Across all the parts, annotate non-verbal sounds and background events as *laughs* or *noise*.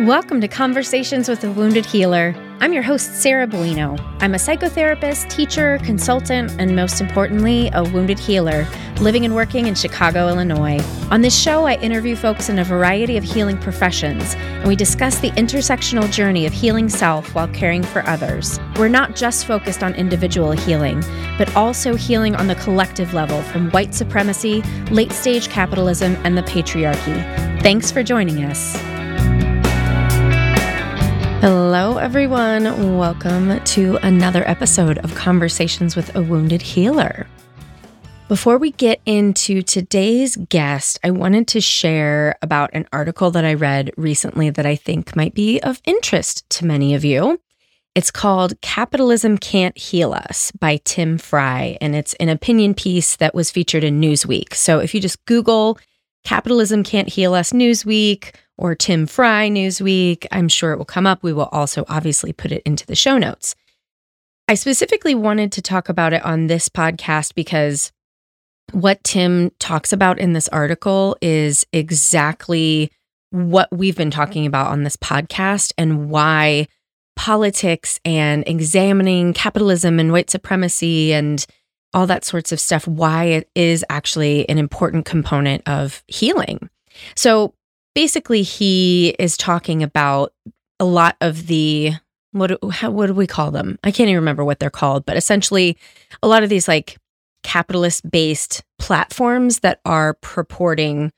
Welcome to Conversations with a Wounded Healer. I'm your host, Sarah Buino. I'm a psychotherapist, teacher, consultant, and most importantly, a wounded healer living and working in Chicago, Illinois. On this show, I interview folks in a variety of healing professions, and we discuss the intersectional journey of healing self while caring for others. We're not just focused on individual healing, but also healing on the collective level from white supremacy, late stage capitalism, and the patriarchy. Thanks for joining us. Hello, everyone. Welcome to another episode of Conversations with a Wounded Healer. Before we get into today's guest, I wanted to share about an article that I read recently that I think might be of interest to many of you. It's called Capitalism Can't Heal Us by Tim Fry, and it's an opinion piece that was featured in Newsweek. So if you just Google Capitalism Can't Heal Us Newsweek, or Tim Fry Newsweek. I'm sure it will come up. We will also obviously put it into the show notes. I specifically wanted to talk about it on this podcast because what Tim talks about in this article is exactly what we've been talking about on this podcast and why politics and examining capitalism and white supremacy and all that sorts of stuff, why it is actually an important component of healing. So, basically he is talking about a lot of the what how, what do we call them? I can't even remember what they're called, but essentially a lot of these like capitalist based platforms that are purporting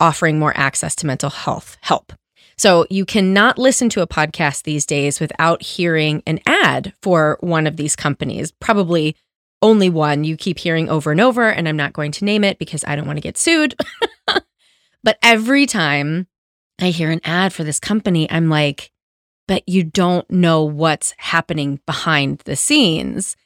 offering more access to mental health help. So you cannot listen to a podcast these days without hearing an ad for one of these companies. Probably only one you keep hearing over and over and I'm not going to name it because I don't want to get sued. *laughs* But every time I hear an ad for this company, I'm like, but you don't know what's happening behind the scenes.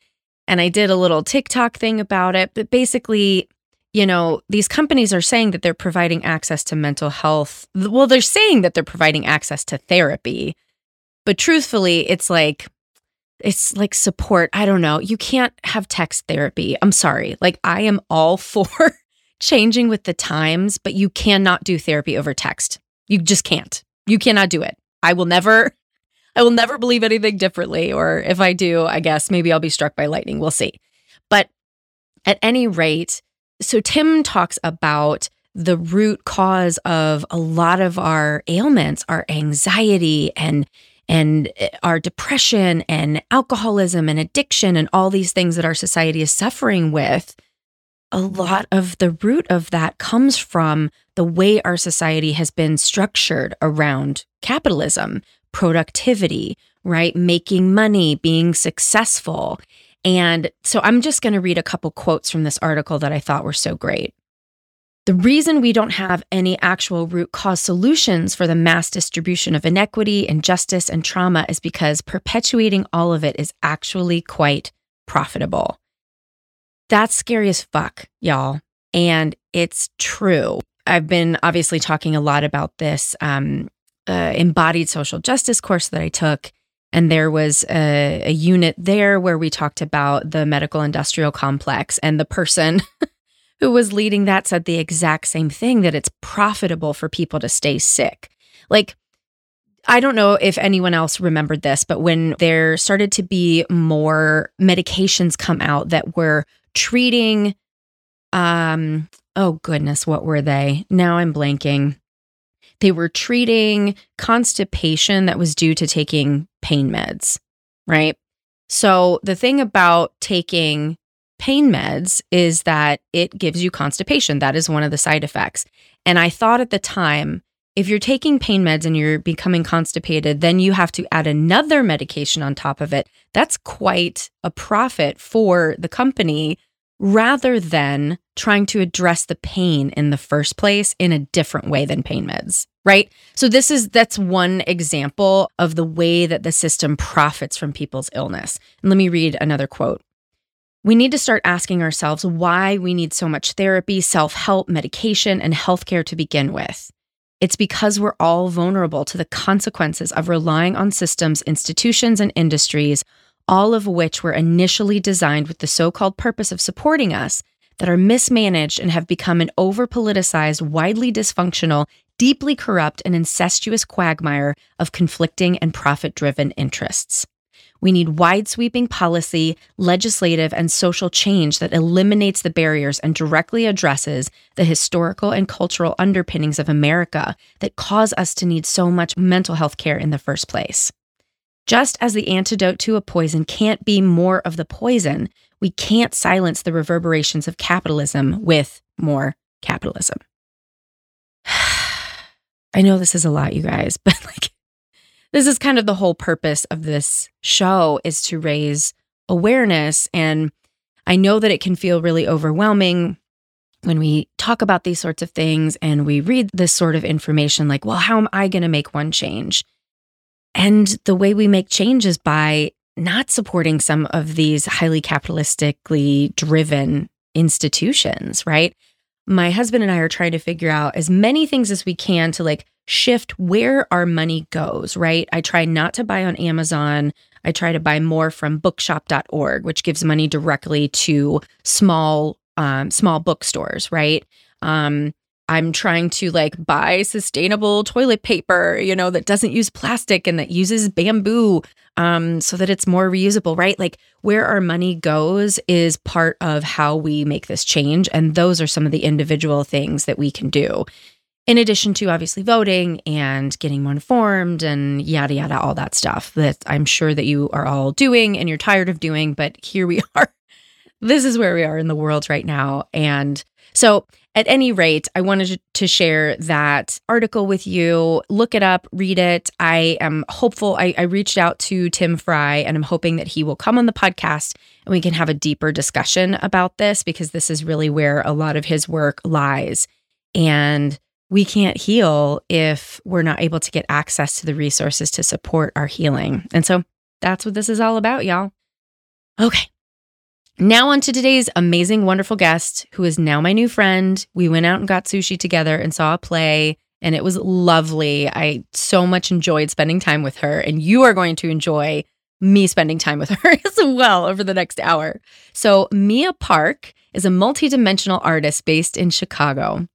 And I did a little TikTok thing about it. But basically, you know, these companies are saying that they're providing access to mental health. Well, they're saying that they're providing access to therapy. But truthfully, it's like, it's like support. I don't know. You can't have text therapy. I'm sorry. Like, I am all *laughs* for changing with the times, but you cannot do therapy over text. You just can't. You cannot do it. I will never *laughs* I will never believe anything differently or if I do, I guess maybe I'll be struck by lightning. We'll see. But at any rate, so Tim talks about the root cause of a lot of our ailments, our anxiety and and eh, our depression and alcoholism and addiction and all these things that our society is suffering with a lot of the root of that comes from the way our society has been structured around capitalism, productivity, right? Making money, being successful. And so I'm just going to read a couple quotes from this article that I thought were so great. The reason we don't have any actual root cause solutions for the mass distribution of inequity, injustice, and trauma is because perpetuating all of it is actually quite profitable. That's scary as fuck, y'all. And it's true. I've been obviously talking a lot about this um, uh, embodied social justice course that I took. And there was a, a unit there where we talked about the medical industrial complex. And the person *laughs* who was leading that said the exact same thing that it's profitable for people to stay sick. Like, I don't know if anyone else remembered this, but when there started to be more medications come out that were treating um oh goodness what were they? Now i'm blanking. They were treating constipation that was due to taking pain meds right? So the thing about taking pain meds is that it gives you constipation. That is one of the side effects. And i thought at the time if you're taking pain meds and you're becoming constipated, then you have to add another medication on top of it. That's quite a profit for the company rather than trying to address the pain in the first place in a different way than pain meds, right? So this is that's one example of the way that the system profits from people's illness. And let me read another quote. We need to start asking ourselves why we need so much therapy, self-help, medication, and healthcare to begin with. It's because we're all vulnerable to the consequences of relying on systems, institutions, and industries, all of which were initially designed with the so called purpose of supporting us, that are mismanaged and have become an over politicized, widely dysfunctional, deeply corrupt and incestuous quagmire of conflicting and profit driven interests. We need wide sweeping policy, legislative, and social change that eliminates the barriers and directly addresses the historical and cultural underpinnings of America that cause us to need so much mental health care in the first place. Just as the antidote to a poison can't be more of the poison, we can't silence the reverberations of capitalism with more capitalism. *sighs* I know this is a lot, you guys, *laughs* but like this is kind of the whole purpose of this show is to raise awareness and I know that it can feel really overwhelming when we talk about these sorts of things and we read this sort of information like, well, how am I going to make one change? And the way we make change is by not supporting some of these highly capitalistically driven institutions, right? My husband and I are trying to figure out as many things as we can to like shift where our money goes, right? I try not to buy on Amazon. I try to buy more from bookshop.org, which gives money directly to small um, small bookstores, right? Um, I'm trying to like buy sustainable toilet paper, you know, that doesn't use plastic and that uses bamboo um, so that it's more reusable, right? Like where our money goes is part of how we make this change. And those are some of the individual things that we can do in addition to obviously voting and getting more informed and yada yada all that stuff that i'm sure that you are all doing and you're tired of doing but here we *laughs* are this is where we are in the world right now and so at any rate i wanted to share that article with you look it up read it i am hopeful I, I reached out to tim fry and i'm hoping that he will come on the podcast and we can have a deeper discussion about this because this is really where a lot of his work lies and we can't heal if we're not able to get access to the resources to support our healing. And so that's what this is all about, y'all. Okay. Now, on to today's amazing, wonderful guest, who is now my new friend. We went out and got sushi together and saw a play, and it was lovely. I so much enjoyed spending time with her, and you are going to enjoy me spending time with *laughs* her as well over the next hour. So, Mia Park is a multidimensional artist based in Chicago.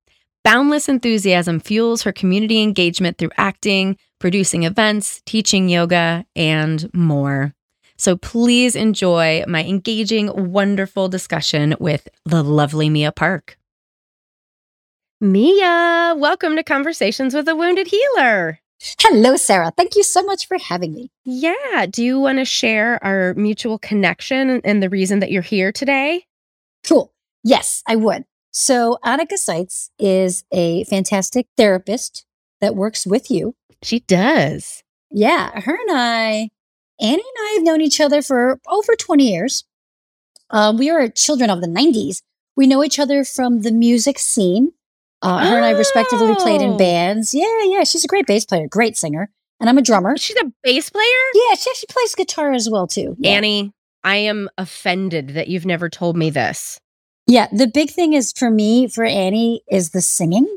Boundless enthusiasm fuels her community engagement through acting, producing events, teaching yoga, and more. So please enjoy my engaging, wonderful discussion with the lovely Mia Park. Mia, welcome to Conversations with a Wounded Healer. Hello, Sarah. Thank you so much for having me. Yeah. Do you want to share our mutual connection and the reason that you're here today? Cool. Yes, I would. So, Annika Seitz is a fantastic therapist that works with you. She does. Yeah. Her and I, Annie and I have known each other for over 20 years. Uh, we are children of the 90s. We know each other from the music scene. Uh, oh. Her and I respectively played in oh. bands. Yeah, yeah. She's a great bass player, great singer. And I'm a drummer. She's a bass player? Yeah, she actually plays guitar as well, too. Yeah. Annie, I am offended that you've never told me this. Yeah, the big thing is for me, for Annie, is the singing.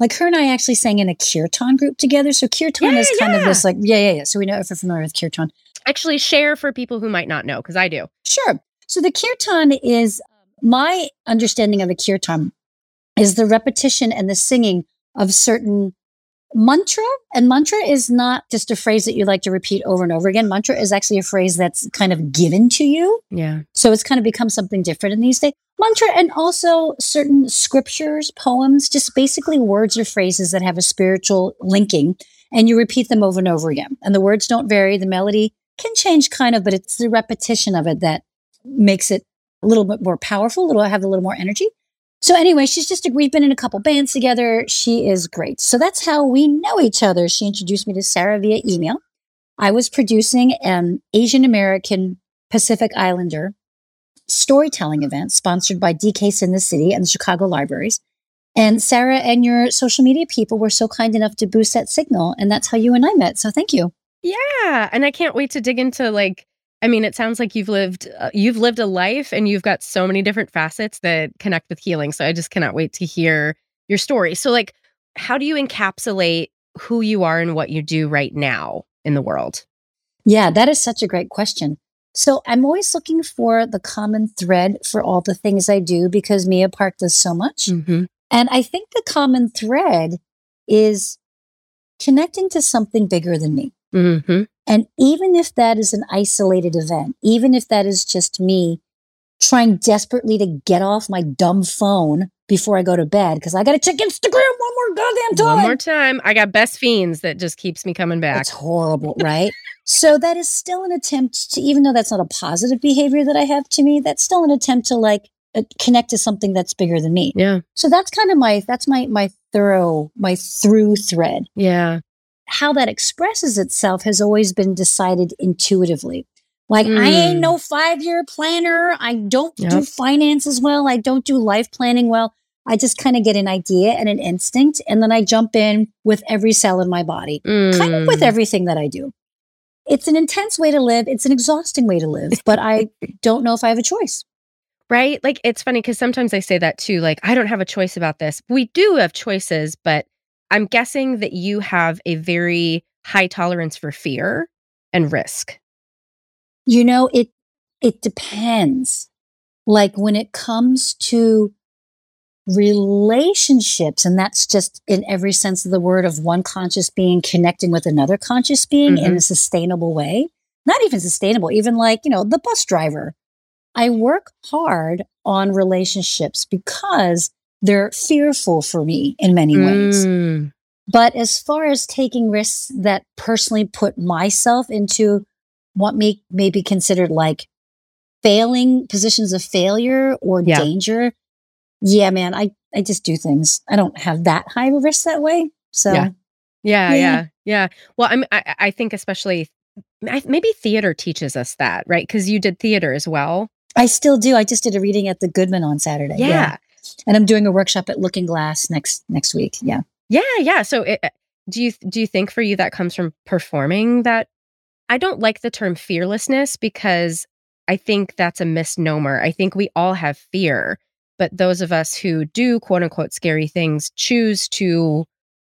Like her and I actually sang in a kirtan group together. So kirtan yeah, is kind yeah. of this like, yeah, yeah, yeah. So we know if you're familiar with kirtan. Actually, share for people who might not know, because I do. Sure. So the kirtan is my understanding of a kirtan is the repetition and the singing of certain mantra and mantra is not just a phrase that you like to repeat over and over again. Mantra is actually a phrase that's kind of given to you. Yeah. So it's kind of become something different in these days. Mantra and also certain scriptures poems just basically words or phrases that have a spiritual linking and you repeat them over and over again. And the words don't vary the melody can change kind of but it's the repetition of it that makes it a little bit more powerful a little have a little more energy so anyway, she's just a, we've been in a couple bands together. She is great. So that's how we know each other. She introduced me to Sarah via email. I was producing an Asian American Pacific Islander storytelling event sponsored by DCASE in the city and the Chicago libraries. And Sarah and your social media people were so kind enough to boost that signal. And that's how you and I met. So thank you. Yeah. And I can't wait to dig into like I mean, it sounds like you've lived uh, you've lived a life and you've got so many different facets that connect with healing. So I just cannot wait to hear your story. So like how do you encapsulate who you are and what you do right now in the world? Yeah, that is such a great question. So I'm always looking for the common thread for all the things I do because Mia Park does so much. Mm-hmm. And I think the common thread is connecting to something bigger than me. Mm-hmm. And even if that is an isolated event, even if that is just me trying desperately to get off my dumb phone before I go to bed because I got to check Instagram one more goddamn time. One more time. I got best fiends that just keeps me coming back. It's horrible, right? so that is still an attempt to, even though that's not a positive behavior that I have to me, that's still an attempt to like uh, connect to something that's bigger than me. Yeah. So that's kind of my that's my my thorough my through thread. Yeah. How that expresses itself has always been decided intuitively. Like I ain't Mm. no five year planner. I don't do finances well. I don't do life planning well. I just kind of get an idea and an instinct, and then I jump in with every cell in my body, kind of with Mm. everything that I do. It's an intense way to live. It's an exhausting way to live, but I don't know if I have a choice. Right? Like it's funny because sometimes I say that too. Like, I don't have a choice about this. We do have choices, but I'm guessing that you have a very high tolerance for fear and risk. You know, it it depends. Like when it comes to relationships, and that's just in every sense of the word of one conscious being connecting with another conscious being in Mhm. a sustainable way. Not even sustainable, even like, you know, the bus driver. I work hard on relationships because they're fearful for me in many ways. Mm. But as far as taking risks that personally put myself into what may, may be considered like failing positions of failure or Yeah. danger, yeah, man, I, I just do things. I don't have that high of a risk that way. So Yeah. Yeah, Yeah. yeah, yeah. Well, I'm. I, I think especially I, maybe theater teaches us that, right? Because you did theater as well. I still do. I just did a reading at the Goodman on Saturday. Yeah, And I'm doing a workshop at Looking Glass next next week. Yeah. yeah, yeah. So, it, do you do you think for you that comes from performing that? I don't like the term fearlessness because I think that's a misnomer. I think we all have fear, but those of us who do quote unquote scary things choose to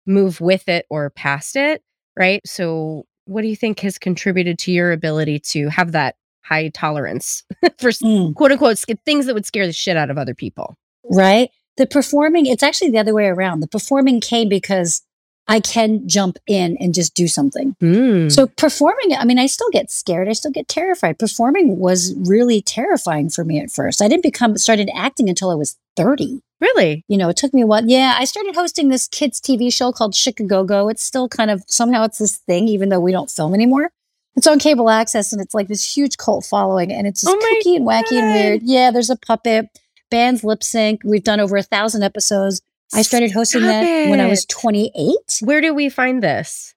move with it or past it, right? So, what do you think has contributed to your ability to have that high tolerance *laughs* for Mm. quote unquote things that would scare the shit out of other people? Right? The performing, it's actually the other way around. The performing came because I can jump in and just do something. Mm. So performing, I mean, I still get scared. I still get terrified. Performing was really terrifying for me at first. I didn't become started acting until I was 30. really? You know, it took me a while. Yeah, I started hosting this kids TV show called Chic-A-Go-Go. It's still kind of somehow it's this thing, even though we don't film anymore. It's on cable access and it's like this huge cult following and it's just Oh kooky and wacky and weird. Yeah, there's a puppet, bands lip sync. We've done over a thousand episodes. I started hosting Stop that when I was 28. Where do we find this?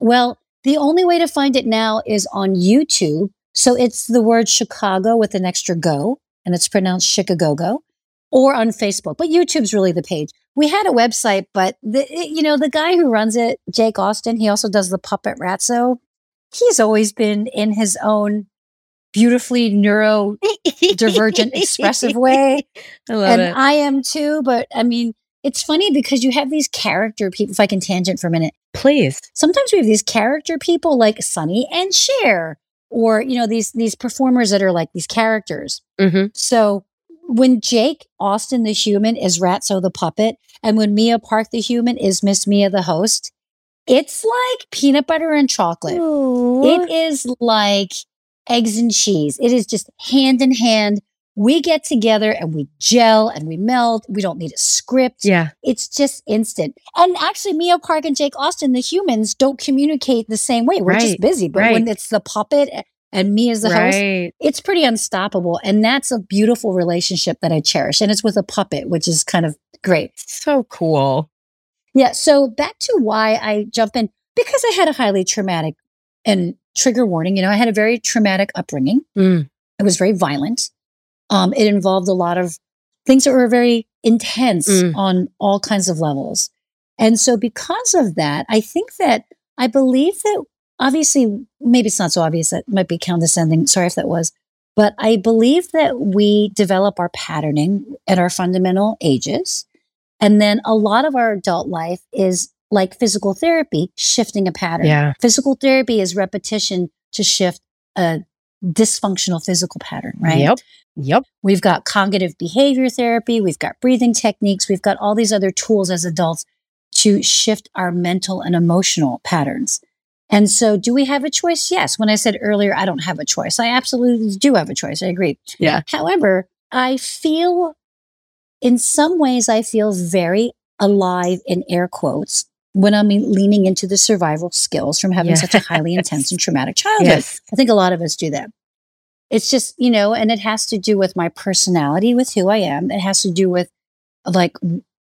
Well, the only way to find it now is on YouTube. So it's the word Chicago with an extra go, and it's pronounced Chic-A-Go-Go, or on Facebook. But YouTube's really the page. We had a website, but the, you know the guy who runs it, Jake Austin, he also does the Puppet Ratso. He's always been in his own beautifully neurodivergent *laughs* expressive way I love and it. I am too. But I mean, it's funny because you have these character people. If I can tangent for a minute, Please. sometimes we have these character people like Sonny and Cher, or you know these these performers that are like these characters. hmm So when Jake Austin the human is Ratso the puppet, and when Mia Park the human is Miss Mia the host, it's like peanut butter and chocolate. It is like eggs and cheese. It is just hand in hand. We get together and we gel and we meld. We don't need a script. yeah. It's just instant. And actually, Mia Park and Jake Austin, the humans, don't communicate the same way. We're Right, just busy. But right. when it's the puppet and me as the host, it's pretty unstoppable. And that's a beautiful relationship that I cherish. And it's with a puppet, which is kind of great. So cool. Yeah. So back to why I jump in because I had a highly traumatic and trigger warning. You know, I had a very traumatic upbringing. Mm. It was very violent. Um, it involved a lot of things that were very intense Mm. on all kinds of levels. And so, because of that, I think that I believe that obviously, maybe it's not so obvious, that might be condescending. Sorry if that was. But I believe that we develop our patterning at our fundamental ages. And then a lot of our adult life is like physical therapy, shifting a pattern. Yeah. Physical therapy is repetition to shift a dysfunctional physical pattern, right? Yep. Yep. We've got cognitive behavior therapy, we've got breathing techniques, we've got all these other tools as adults to shift our mental and emotional patterns. And so, do we have a choice? Yes. When I said earlier, I don't have a choice, I absolutely do have a choice. I agree. Yeah. However, I feel, in some ways, I feel very alive in air quotes when I'm leaning into the survival skills from having yes. such a highly intense and traumatic childhood. Yes. I think a lot of us do that. It's just, you know, and it has to do with my personality, with who I am. It has to do with like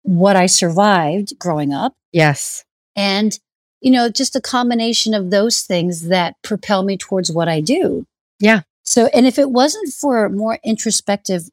what I survived growing up. Yes. And, you know, just a combination of those things that propel me towards what I do. Yeah. So, and if it wasn't for more introspective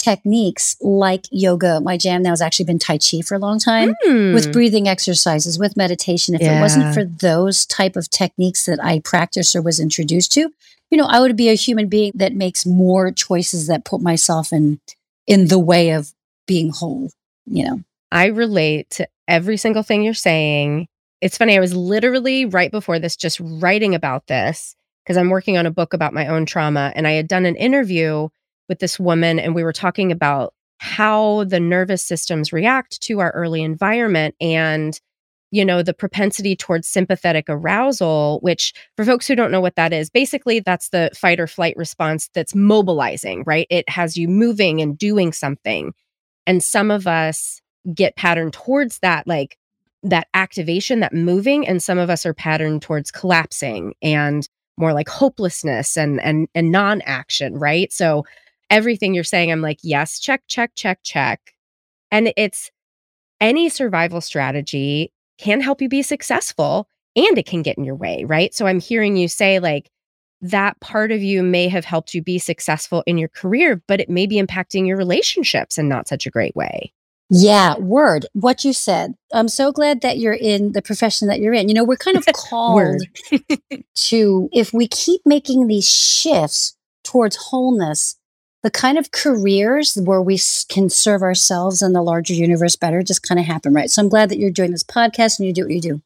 techniques like yoga, my jam now has actually been Tai Chi for a long time, mm. with breathing exercises, with meditation. If yeah. it wasn't for those type of techniques that I practiced or was introduced to, you know, I would be a human being that makes more choices that put myself in in the way of being whole, you know. I relate to every single thing you're saying. It's funny, I was literally right before this just writing about this because I'm working on a book about my own trauma and I had done an interview with this woman and we were talking about how the nervous systems react to our early environment and you know the propensity towards sympathetic arousal which for folks who don't know what that is basically that's the fight or flight response that's mobilizing right? It has you moving and doing something. And some of us get patterned towards that like that activation that moving and some of us are patterned towards collapsing and more like hopelessness and and and non-action right? So everything you're saying, I'm like, yes, check, check, check, check. And it's any survival strategy can help you be successful and it can get in your way, right? So I'm hearing you say, like, that part of you may have helped you be successful in your career, but it may be impacting your relationships in not such a great way. Yeah, word. What you said. I'm so glad that you're in the profession that you're in. You know, we're kind of *laughs* called to, if we keep making these shifts towards wholeness, the kind of careers where we can serve ourselves and the larger universe better just kind of happen, right? So I'm glad that you're doing this podcast and you do what you do.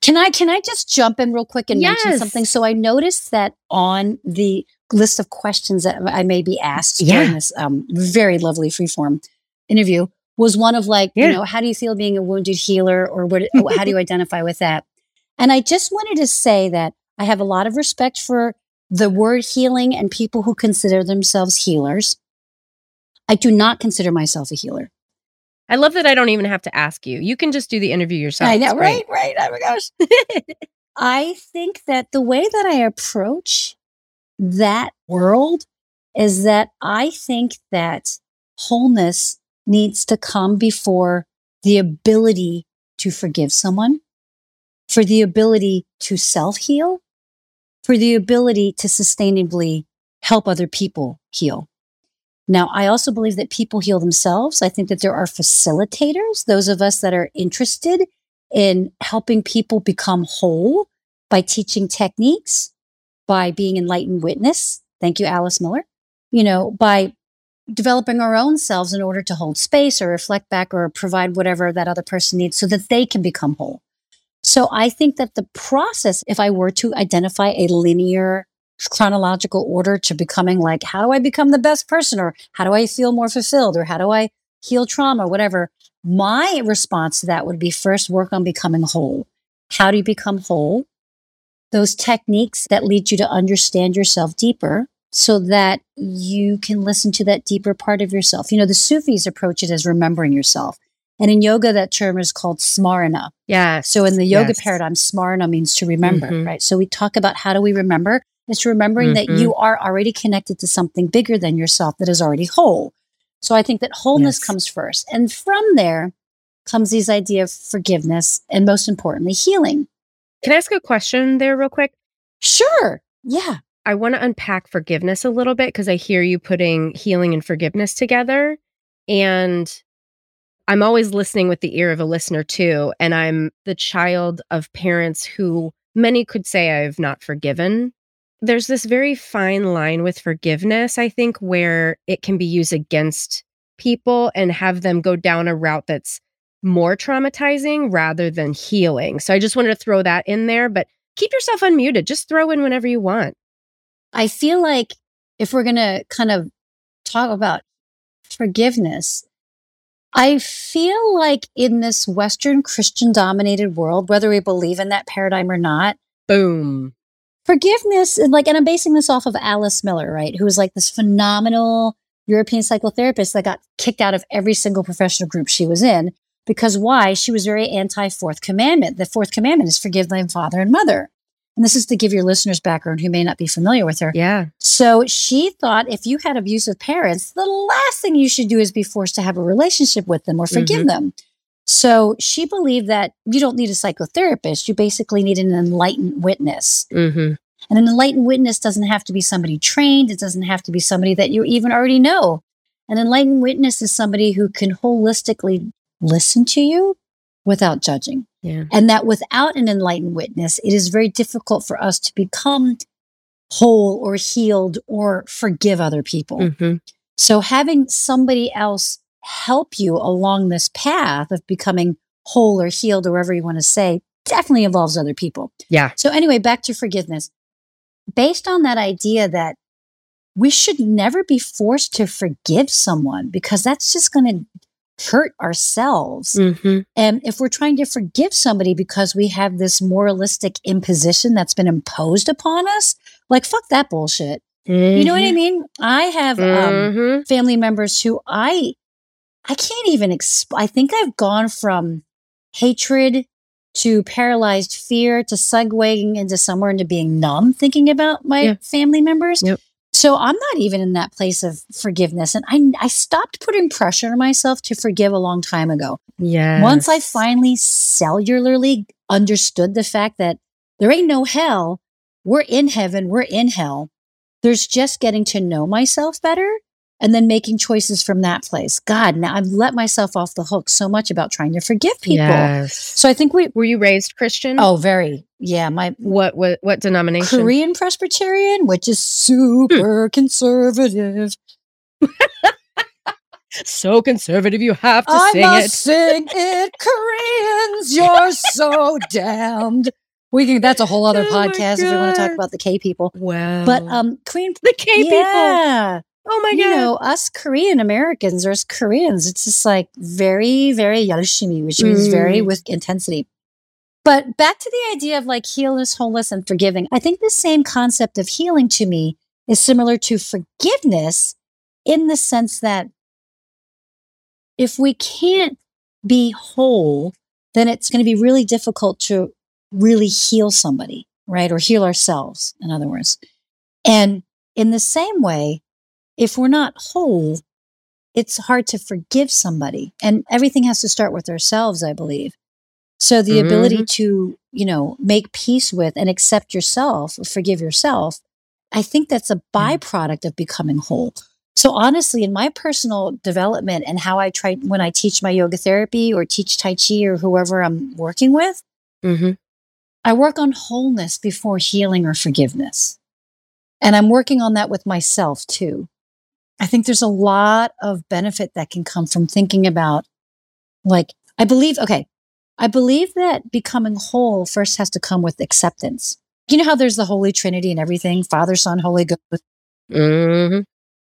Can I can I just jump in real quick and yes. mention something? So I noticed that on the list of questions that I may be asked yeah. during this um, very lovely freeform interview was one of like, yeah. you know, how do you feel being a wounded healer, or what? *laughs* how do you identify with that? And I just wanted to say that I have a lot of respect for the word healing and people who consider themselves healers. I do not consider myself a healer. I love that I don't even have to ask you. You can just do the interview yourself. I know, right, right. Oh my gosh. *laughs* I think that the way that I approach that world is that I think that wholeness needs to come before the ability to forgive someone, for the ability to self heal, for the ability to sustainably help other people heal. Now, I also believe that people heal themselves. I think that there are facilitators, those of us that are interested in helping people become whole by teaching techniques, by being enlightened witness. Thank you, Alice Miller. You know, by developing our own selves in order to hold space or reflect back or provide whatever that other person needs so that they can become whole. So I think that the process, if I were to identify a linear chronological order to becoming like, how do I become the best person? Or how do I feel more fulfilled? Or how do I heal trauma? Whatever. My response to that would be first work on becoming whole. How do you become whole? Those techniques that lead you to understand yourself deeper so that you can listen to that deeper part of yourself. You know, the Sufis approach it as remembering yourself. And in yoga, that term is called smarana. Yeah. So in the yoga yes. paradigm, smarana means to remember, mm-hmm. right? So we talk about how do we remember? It's remembering mm-hmm. that you are already connected to something bigger than yourself that is already whole. So I think that wholeness yes. comes first. And from there comes these idea of forgiveness and most importantly, healing. Can I ask a question there real quick? Sure. Yeah. I want to unpack forgiveness a little bit because I hear you putting healing and forgiveness together. And I'm always listening with the ear of a listener too. And I'm the child of parents who many could say I've not forgiven. There's this very fine line with forgiveness, I think, where it can be used against people and have them go down a route that's more traumatizing rather than healing. So I just wanted to throw that in there, but keep yourself unmuted. Just throw in whenever you want. I feel like if we're going to kind of talk about forgiveness, I feel like in this Western Christian dominated world, whether we believe in that paradigm or not, Boom. forgiveness, and like, and I'm basing this off of Alice Miller, right? Who was like this phenomenal European psychotherapist that got kicked out of every single professional group she was in. Because why? She was very anti fourth commandment. The fourth commandment is forgive thy father and mother. And this is to give your listeners background who may not be familiar with her. Yeah. So she thought if you had abusive parents, the last thing you should do is be forced to have a relationship with them or forgive Mhm. them. So she believed that you don't need a psychotherapist. You basically need an enlightened witness. Mm-hmm. And an enlightened witness doesn't have to be somebody trained. It doesn't have to be somebody that you even already know. An enlightened witness is somebody who can holistically listen to you without judging. Yeah. And that without an enlightened witness, it is very difficult for us to become whole or healed or forgive other people. Mm-hmm. So having somebody else help you along this path of becoming whole or healed or whatever you want to say definitely involves other people. Yeah. So anyway, back to forgiveness. Based on that idea that we should never be forced to forgive someone because that's just going to hurt ourselves. Mm-hmm. And if we're trying to forgive somebody because we have this moralistic imposition that's been imposed upon us, like fuck that bullshit. You know what I mean? I have um, Mm-hmm. family members who I I can't even exp- I think I've gone from hatred to paralyzed fear to segueing into somewhere into being numb thinking about my Yeah. family members. Yep. So I'm not even in that place of forgiveness and I I stopped putting pressure on myself to forgive a long time ago. Yeah. Once I finally cellularly understood the fact that there ain't no hell, we're in heaven, we're in hell. There's just getting to know myself better and then making choices from that place. God, now I've let myself off the hook so much about trying to forgive people. Yes. So I think we, Were you raised Christian? oh, very, yeah, my What what what denomination? Korean Presbyterian, which is super conservative. *laughs* So conservative you have to I sing must it. sing it, *laughs* Koreans. You're so damned. We can. That's a whole other Oh podcast if we want to talk about the K people. Wow. But um, Korean. the K people. yeah, Oh my god! you know us Korean Americans or us Koreans. It's just like very, very yarishimi, which means very Mm. with intensity. But back to the idea of like healness, wholeness, and forgiving. I think the same concept of healing to me is similar to forgiveness in the sense that if we can't be whole, then it's going to be really difficult to really heal somebody, right? Or heal ourselves, in other words. And in the same way, if we're not whole, it's hard to forgive somebody. And everything has to start with ourselves, I believe. So the ability to, you know, make peace with and accept yourself, forgive yourself, I think that's a byproduct of becoming whole. So honestly, in my personal development and how I try when I teach my yoga therapy or teach Tai Chi or whoever I'm working with, Mm-hmm. I work on wholeness before healing or forgiveness. And I'm working on that with myself too. I think there's a lot of benefit that can come from thinking about, like, I believe, okay, I believe that becoming whole first has to come with acceptance. You know how there's the Holy Trinity and everything Father, Son, Holy Ghost, Mm-hmm.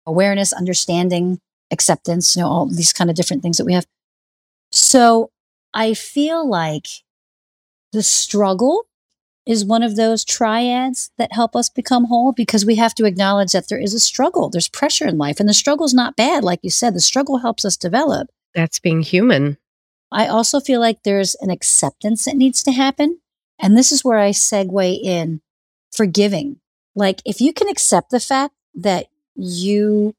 awareness, understanding, acceptance, you know, all these kind of different things that we have. So I feel like the struggle is one of those triads that help us become whole because we have to acknowledge that there is a struggle. There's pressure in life, and the struggle's not bad. Like you said, the struggle helps us develop. That's being human. I also feel like there's an acceptance that needs to happen. And this is where I segue in forgiving. Like, if you can accept the fact that you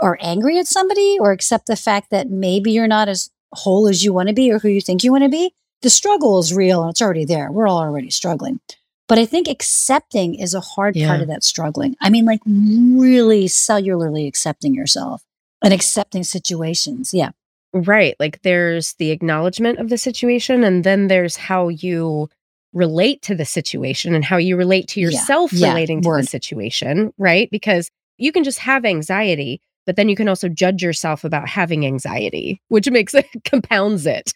are angry at somebody or accept the fact that maybe you're not as whole as you want to be or who you think you want to be, the struggle is real and it's already there. We're all already struggling. But I think accepting is a hard part of that struggling. I mean, like really cellularly accepting yourself and accepting situations. Yeah. Right. Like there's the acknowledgement of the situation, and then there's how you relate to the situation and how you relate to yourself Yeah. relating to Word. the situation, right? Because you can just have anxiety, but then you can also judge yourself about having anxiety, which makes it *laughs* compounds it.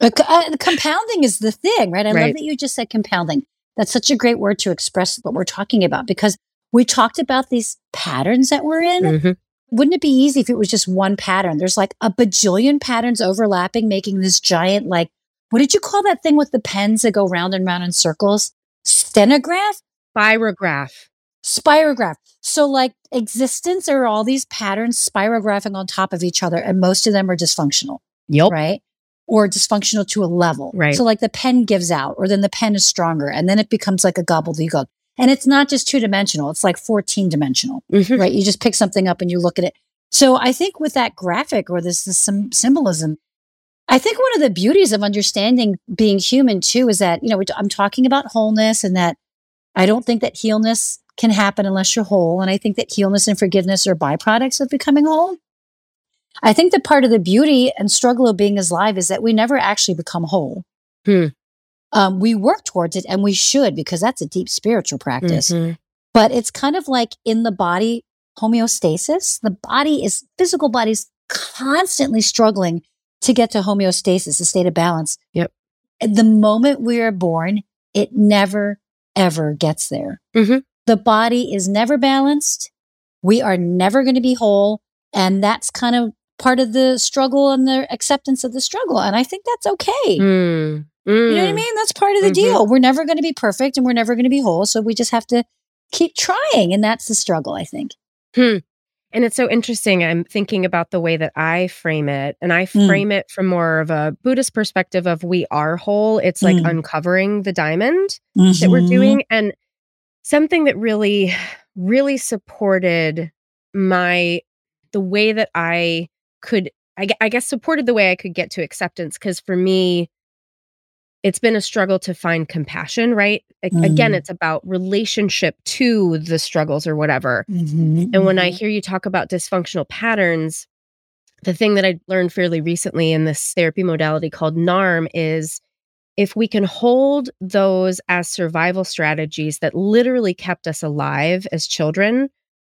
Uh, uh, compounding is the thing, right? I love that you just said compounding. That's such a great word to express what we're talking about because we talked about these patterns that we're in. Mhm. Wouldn't it be easy if it was just one pattern? There's like a bajillion patterns overlapping, making this giant, like, what did you call that thing with the pens that go round and round in circles? Stenograph? Spirograph. Spirograph. So, like, existence are all these patterns spirographing on top of each other, and most of them are dysfunctional. Yep. Right. Or dysfunctional to a level. Right. So, like, the pen gives out, or then the pen is stronger, and then it becomes like a gobbledygook. And it's not just two dimensional, it's like 14 dimensional, Mhm. right? You just pick something up and you look at it. So, I think with that graphic or this, this some symbolism, I think one of the beauties of understanding being human too is that, you know, I'm talking about wholeness and that I don't think that healness can happen unless you're whole. And I think that healness and forgiveness are byproducts of becoming whole. I think that part of the beauty and struggle of being alive is that we never actually become whole. Hmm. Um, we work towards it and we should because that's a deep spiritual practice. Mhm. But it's kind of like in the body homeostasis. The body is physical body's constantly struggling to get to homeostasis, a state of balance. Yep. The moment we are born, it never, ever gets there. Mhm. The body is never balanced. We are never going to be whole. And that's kind of part of the struggle and the acceptance of the struggle. And I think that's okay. Mm. You know what I Mm. mean? That's part of the Mhm. deal. We're never going to be perfect and we're never going to be whole. So we just have to keep trying. And that's the struggle, I think. And it's so interesting. I'm thinking about the way that I frame it, and I Mm. frame it from more of a Buddhist perspective of we are whole. It's like Mm. uncovering the diamond that we're Mhm. doing. And something that really, really supported my, the way that I could, I, I guess, supported the way I could get to acceptance. Cause for me, it's been a struggle to find compassion, right? A- Again, it's about relationship to the struggles or whatever. Mhm. And when I Mhm. hear you talk about dysfunctional patterns, the thing that I learned fairly recently in this therapy modality called NARM is if we can hold those as survival strategies that literally kept us alive as children,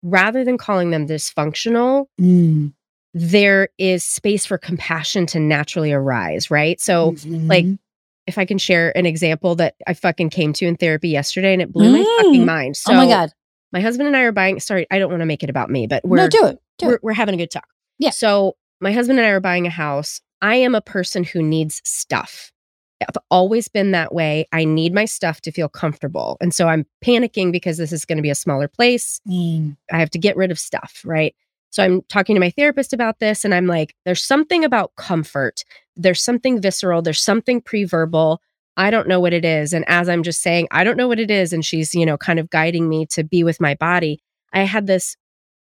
rather than calling them dysfunctional, Mm. there is space for compassion to naturally arise, right? So, like, Mhm. If I can share an example that I fucking came to in therapy yesterday and it blew my fucking Mm. mind. So, oh my God. my husband and I are buying, sorry, I don't want to make it about me, but we're no, do it. Do we're, it. we're having a good talk. Yeah. So my husband and I are buying a house. I am a person who needs stuff. I've always been that way. I need my stuff to feel comfortable. And so I'm panicking because this is going to be a smaller place. Mm. I have to get rid of stuff, right? So I'm talking to my therapist about this and I'm like, there's something about comfort. There's something visceral. There's something pre-verbal. I don't know what it is. And as I'm just saying, I don't know what it is. And she's, you know, kind of guiding me to be with my body. I had this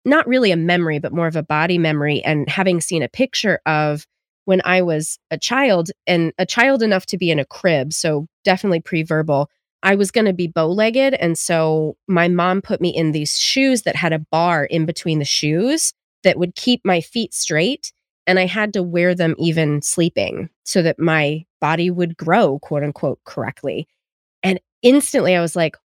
not really a memory, but more of a body memory. And having seen a picture of when I was a child and a child enough to be in a crib, so definitely pre verbal, I was going to be bow legged. And so my mom put me in these shoes that had a bar in between the shoes that would keep my feet straight. And I had to wear them even sleeping so that my body would grow, quote unquote, correctly. And instantly I was like,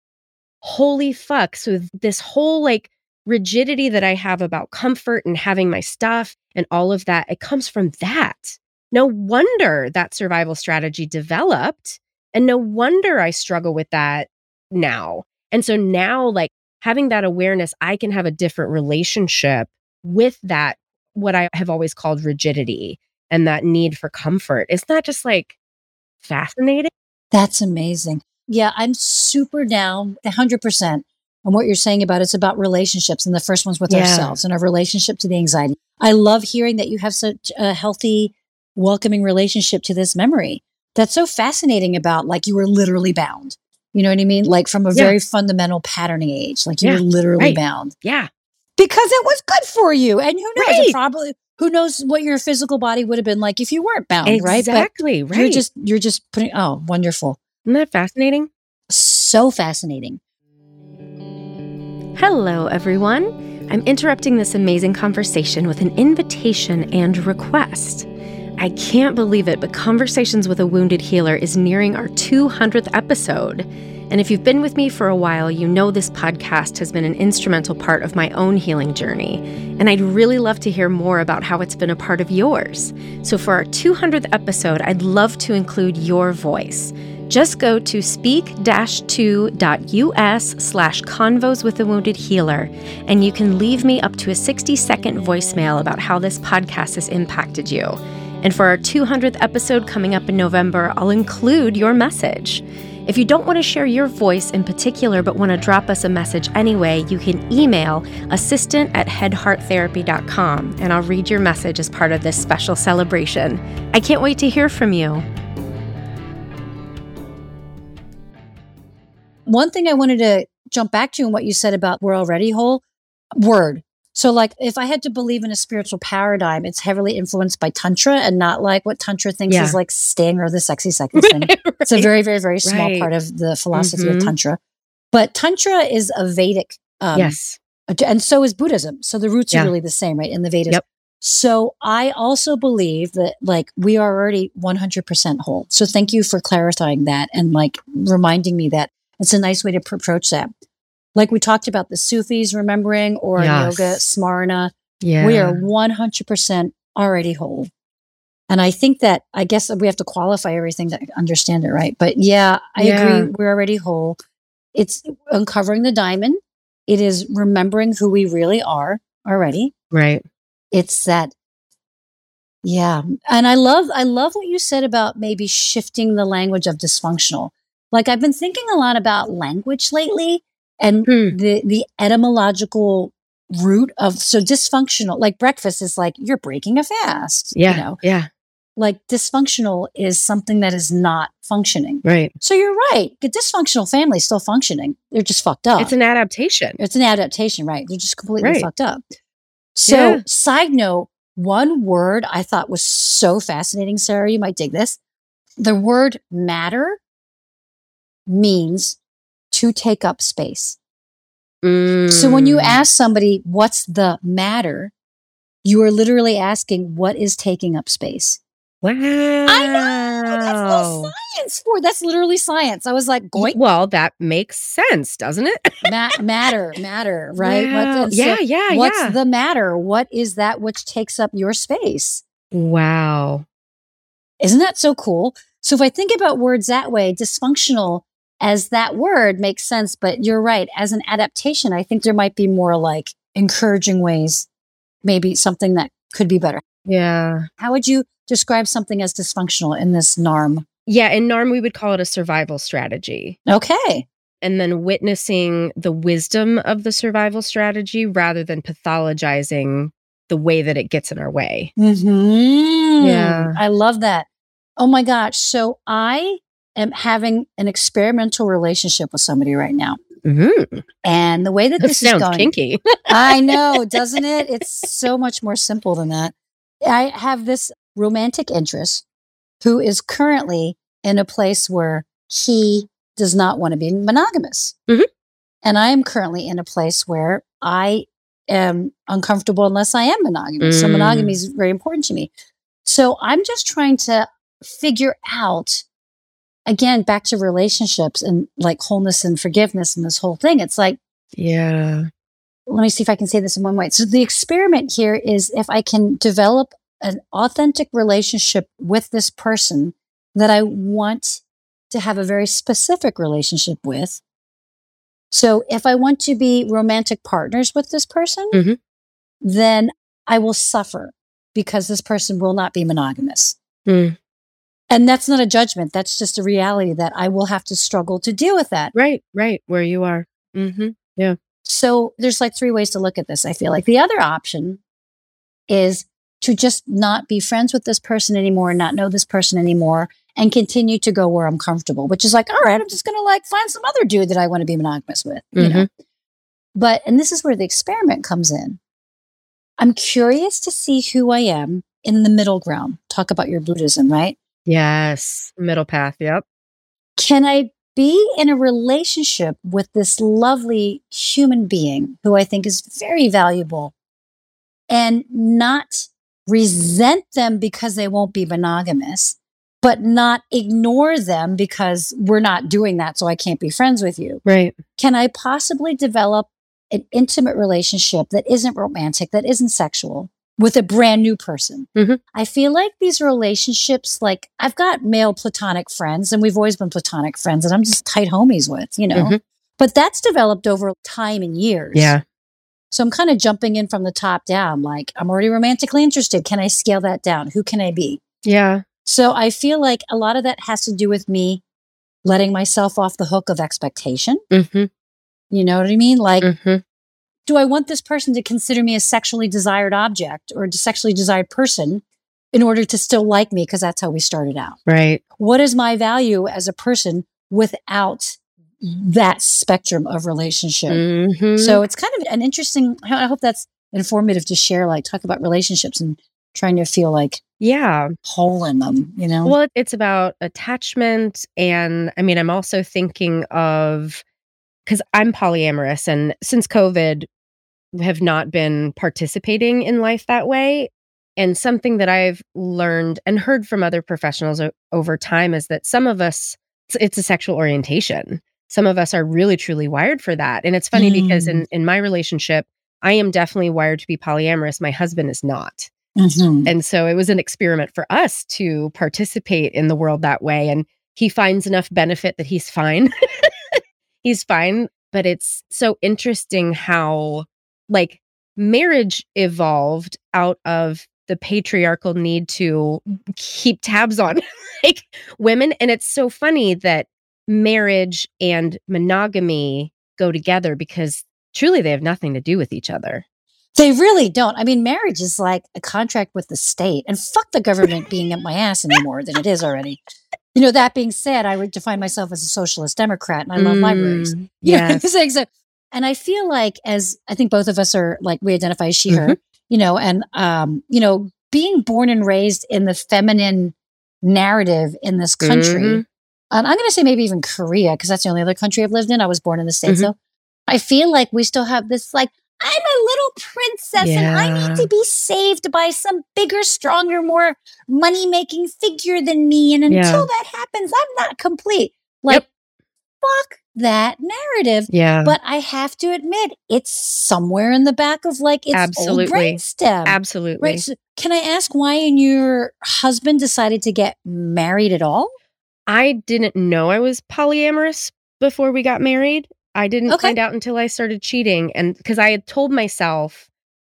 holy fuck. So this whole like rigidity that I have about comfort and having my stuff and all of that, it comes from that. No wonder that survival strategy developed. And no wonder I struggle with that now. And so now, like having that awareness, I can have a different relationship with that, what I have always called rigidity and that need for comfort. Isn't that just like fascinating? That's amazing. Yeah, I'm super down 100% on what you're saying about it's about relationships. And the first one's with Yeah. ourselves and our relationship to the anxiety. I love hearing that you have such a healthy, welcoming relationship to this memory. That's so fascinating about like you were literally bound. You know what I mean? Like from a Yeah. very fundamental patterning age, like you Yeah, were literally right. bound Yeah. because it was good for you. And who knows? Right. Probably who knows what your physical body would have been like if you weren't bound, right? Exactly. Right. you're just you're just putting oh, wonderful. Isn't that fascinating? So fascinating. Hello, everyone. I'm interrupting this amazing conversation with an invitation and request. I can't believe it, but Conversations with a Wounded Healer is nearing our 200th episode. And if you've been with me for a while, you know this podcast has been an instrumental part of my own healing journey. And I'd really love to hear more about how it's been a part of yours. So for our 200th episode, I'd love to include your voice. Just go to speak-2.us slash convos with a wounded healer, and you can leave me up to a 60-second voicemail about how this podcast has impacted you. And for our 200th episode coming up in November, I'll include your message. If you don't want to share your voice in particular, but want to drop us a message anyway, you can email assistant at headhearttherapy.com and I'll read your message as part of this special celebration. I can't wait to hear from you. One thing I wanted to jump back to and what you said about we're already whole word. So, like, if I had to believe in a spiritual paradigm, it's heavily influenced by Tantra and not like what Tantra thinks Yeah. is like Sting or the sexy *laughs* seconds thing. It's a very, very, very small Right. part of the philosophy Mhm. of Tantra. But Tantra is a Vedic. Um, yes. And so is Buddhism. So the roots Yeah. are really the same, right? In the Vedas. Yep. So I also believe that like we are already 100% whole. So thank you for clarifying that and like reminding me that it's a nice way to pr- approach that. Like we talked about the Sufis remembering or Yes. yoga, Smarana, Yeah. we are 100% already whole. And I think that I guess we have to qualify everything to understand it, right? But yeah, I Yeah. agree. We're already whole. It's uncovering the diamond. It is remembering who we really are already. right. It's that, yeah. And I love, I love what you said about maybe shifting the language of dysfunctional. Like I've been thinking a lot about language lately and Hmm. the the etymological root of so dysfunctional like breakfast is like you're breaking a fast Yeah. you know Yeah. like dysfunctional is something that is not functioning Right. so you're right a dysfunctional family is still functioning they're just fucked up It's an adaptation. it's an adaptation right they're just completely Right. fucked up so Yeah. side note one word i thought was so fascinating sarah you might dig this the word matter means to take up space so when you Mm. ask somebody, what's the matter? You are literally asking, what is taking up space? Wow. I know. That's science for That's literally science. I was like, going Well, that makes sense, doesn't it? ma- matter, *laughs* matter, right? Wow. so yeah, yeah, what's yeah. the matter? What is that which takes up your space? wow. Isn't that so cool? So if I think about words that way, dysfunctional as that word makes sense, but you're right. As an adaptation, I think there might be more like encouraging ways, maybe something that could be better. Yeah. How would you describe something as dysfunctional in this NARM? Yeah. In NARM, we would call it a survival strategy. Okay. And then witnessing the wisdom of the survival strategy rather than pathologizing the way that it gets in our way. hmm Yeah. I love that. Oh my gosh. So I am having an experimental relationship with somebody right now. Mm, And the way that that this is going, kinky. *laughs* I know, *laughs* doesn't it? It's so much more simple than that. I have this romantic interest who is currently in a place where he does not want to be monogamous. Mhm. And I am currently in a place where I am uncomfortable unless I am monogamous. So Mm. monogamy is very important to me. So I'm just trying to figure out again back to relationships and like wholeness and forgiveness and this whole thing. It's like yeah. let me see if I can say this in one way. So the experiment here is if I can develop an authentic relationship with this person that I want to have a very specific relationship with. So if I want to be romantic partners with this person, Mhm. then I will suffer because this person will not be monogamous. Mm. And that's not a judgment. That's just a reality that I will have to struggle to deal with that. Right. Right. Where you are. hmm Yeah. So there's like three ways to look at this. I feel like the other option is to just not be friends with this person anymore, not know this person anymore, and continue to go where I'm comfortable, which is like, all right, I'm just going to like find some other dude that I want to be monogamous with, you know? But, and this is where the experiment comes in. I'm curious to see who I am in the middle ground. Talk about your Buddhism, right? Yes. Middle path. Yep. can I be in a relationship with this lovely human being who I think is very valuable and not resent them because they won't be monogamous, but not ignore them because we're not doing that. So I can't be friends with you. Right. Can I possibly develop an intimate relationship that isn't romantic, that isn't sexual, with a brand new person. Mhm. I feel like these relationships, like I've got male platonic friends and we've always been platonic friends and I'm just tight homies with, you know, Mhm. but that's developed over time and years. Yeah. So I'm kind of jumping in from the top down. Like I'm already romantically interested. Can I scale that down? Who can I be? Yeah. So I feel like a lot of that has to do with me letting myself off the hook of expectation. hmm You know what I mean? Like, hmm do I want this person to consider me a sexually desired object or a sexually desired person in order to still like me? Because that's how we started out. Right. What is my value as a person without that spectrum of relationship? hmm So it's kind of an interesting, I hope that's informative to share, like talk about relationships and trying to feel like yeah. whole in them, you know? Well, it's about attachment. And I mean, I'm also thinking of because I'm polyamorous and since COVID, have not been participating in life that way. And something that I've learned and heard from other professionals o- over time is that some of us, it's, it's a sexual orientation. Some of us are really, truly wired for that. And it's funny because in, in my relationship, I am definitely wired to be polyamorous. My husband is not. Mhm. And so it was an experiment for us to participate in the world that way. And he finds enough benefit that he's fine. *laughs* he's fine. But it's so interesting how, like, marriage evolved out of the patriarchal need to keep tabs on *laughs* like women. And it's so funny that marriage and monogamy go together because truly they have nothing to do with each other. They really don't. I mean, marriage is like a contract with the state, and fuck the government being up my ass anymore than it is already. You know, that being said, I would define myself as a socialist Democrat and I love libraries. Mm, *laughs* You know what I'm Yes. saying? So, and I feel like, as I think both of us are like, we identify as she, her, Mm-hmm. you know, and, um, you know, being born and raised in the feminine narrative in this country, Mhm. and I'm going to say maybe even Korea, because that's the only other country I've lived in. I was born in the States. Mhm. So I feel like we still have this, like, I'm a little princess and I need to be saved by some bigger, stronger, more money making figure than me. And until Yeah. that happens, I'm not complete. Like, fuck that narrative. Yeah. But I have to admit, it's somewhere in the back of like its Absolutely. old brainstem. Absolutely. Right. So can I ask why and your husband decided to get married at all? I didn't know I was polyamorous before we got married. I didn't Okay. find out until I started cheating. And because I had told myself,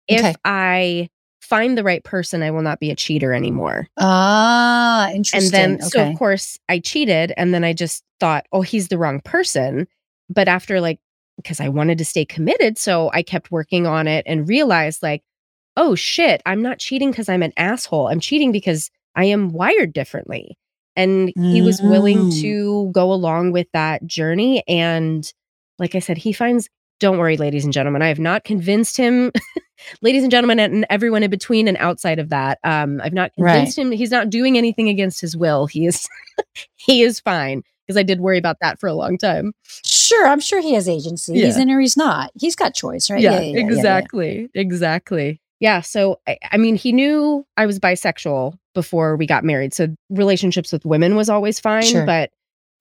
if Okay. I find the right person, I will not be a cheater anymore. Ah, interesting. And then, so of course, I cheated. And then I just thought, oh, he's the wrong person. But after, like, because I wanted to stay committed. So I kept working on it and realized, like, oh shit, I'm not cheating because I'm an asshole. I'm cheating because I am wired differently. And he was willing Mm. to go along with that journey. And like I said, he finds, don't worry, ladies and gentlemen, I have not convinced him, *laughs* ladies and gentlemen, and everyone in between and outside of that. Um, I've not Right. convinced him. He's not doing anything against his will. He is, *laughs* he is fine because I did worry about that for a long time. Sure, I'm sure he has agency. He's in or he's not. He's got choice, right? yeah, yeah, yeah. exactly. Exactly. Yeah. So, I, I mean, he knew I was bisexual before we got married. So, relationships with women was always fine. Sure. But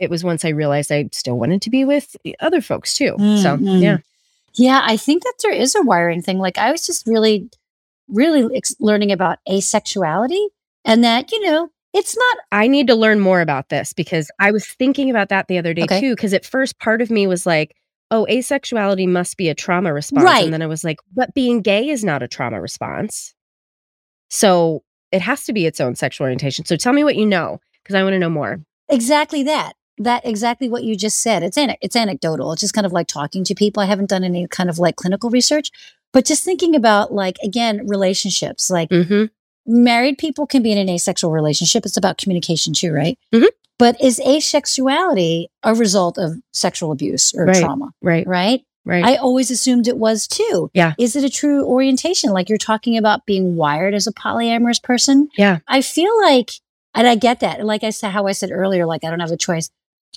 it was once I realized I still wanted to be with other folks too. Mm, so, mm. yeah. Yeah, I think that there is a wiring thing. Like I was just really, really ex- learning about asexuality and that, you know, it's not, I need to learn more about this because I was thinking about that the other day Okay. too. Because at first, part of me was like, oh, asexuality must be a trauma response. Right. And then I was like, but being gay is not a trauma response. So, it has to be its own sexual orientation. So, tell me what you know because I want to know more. exactly that. That exactly what you just said. It's an, it's anecdotal. It's just kind of like talking to people. I haven't done any kind of like clinical research, but just thinking about like again relationships. Like hmm married people can be in an asexual relationship. It's about communication too, right? Mhm. But is asexuality a result of sexual abuse or Right. trauma? Right. Right? Right. I always assumed it was too. Yeah. Is it a true orientation? Like you're talking about being wired as a polyamorous person? Yeah. I feel like, and I get that. Like I said, how I said earlier, like I don't have a choice.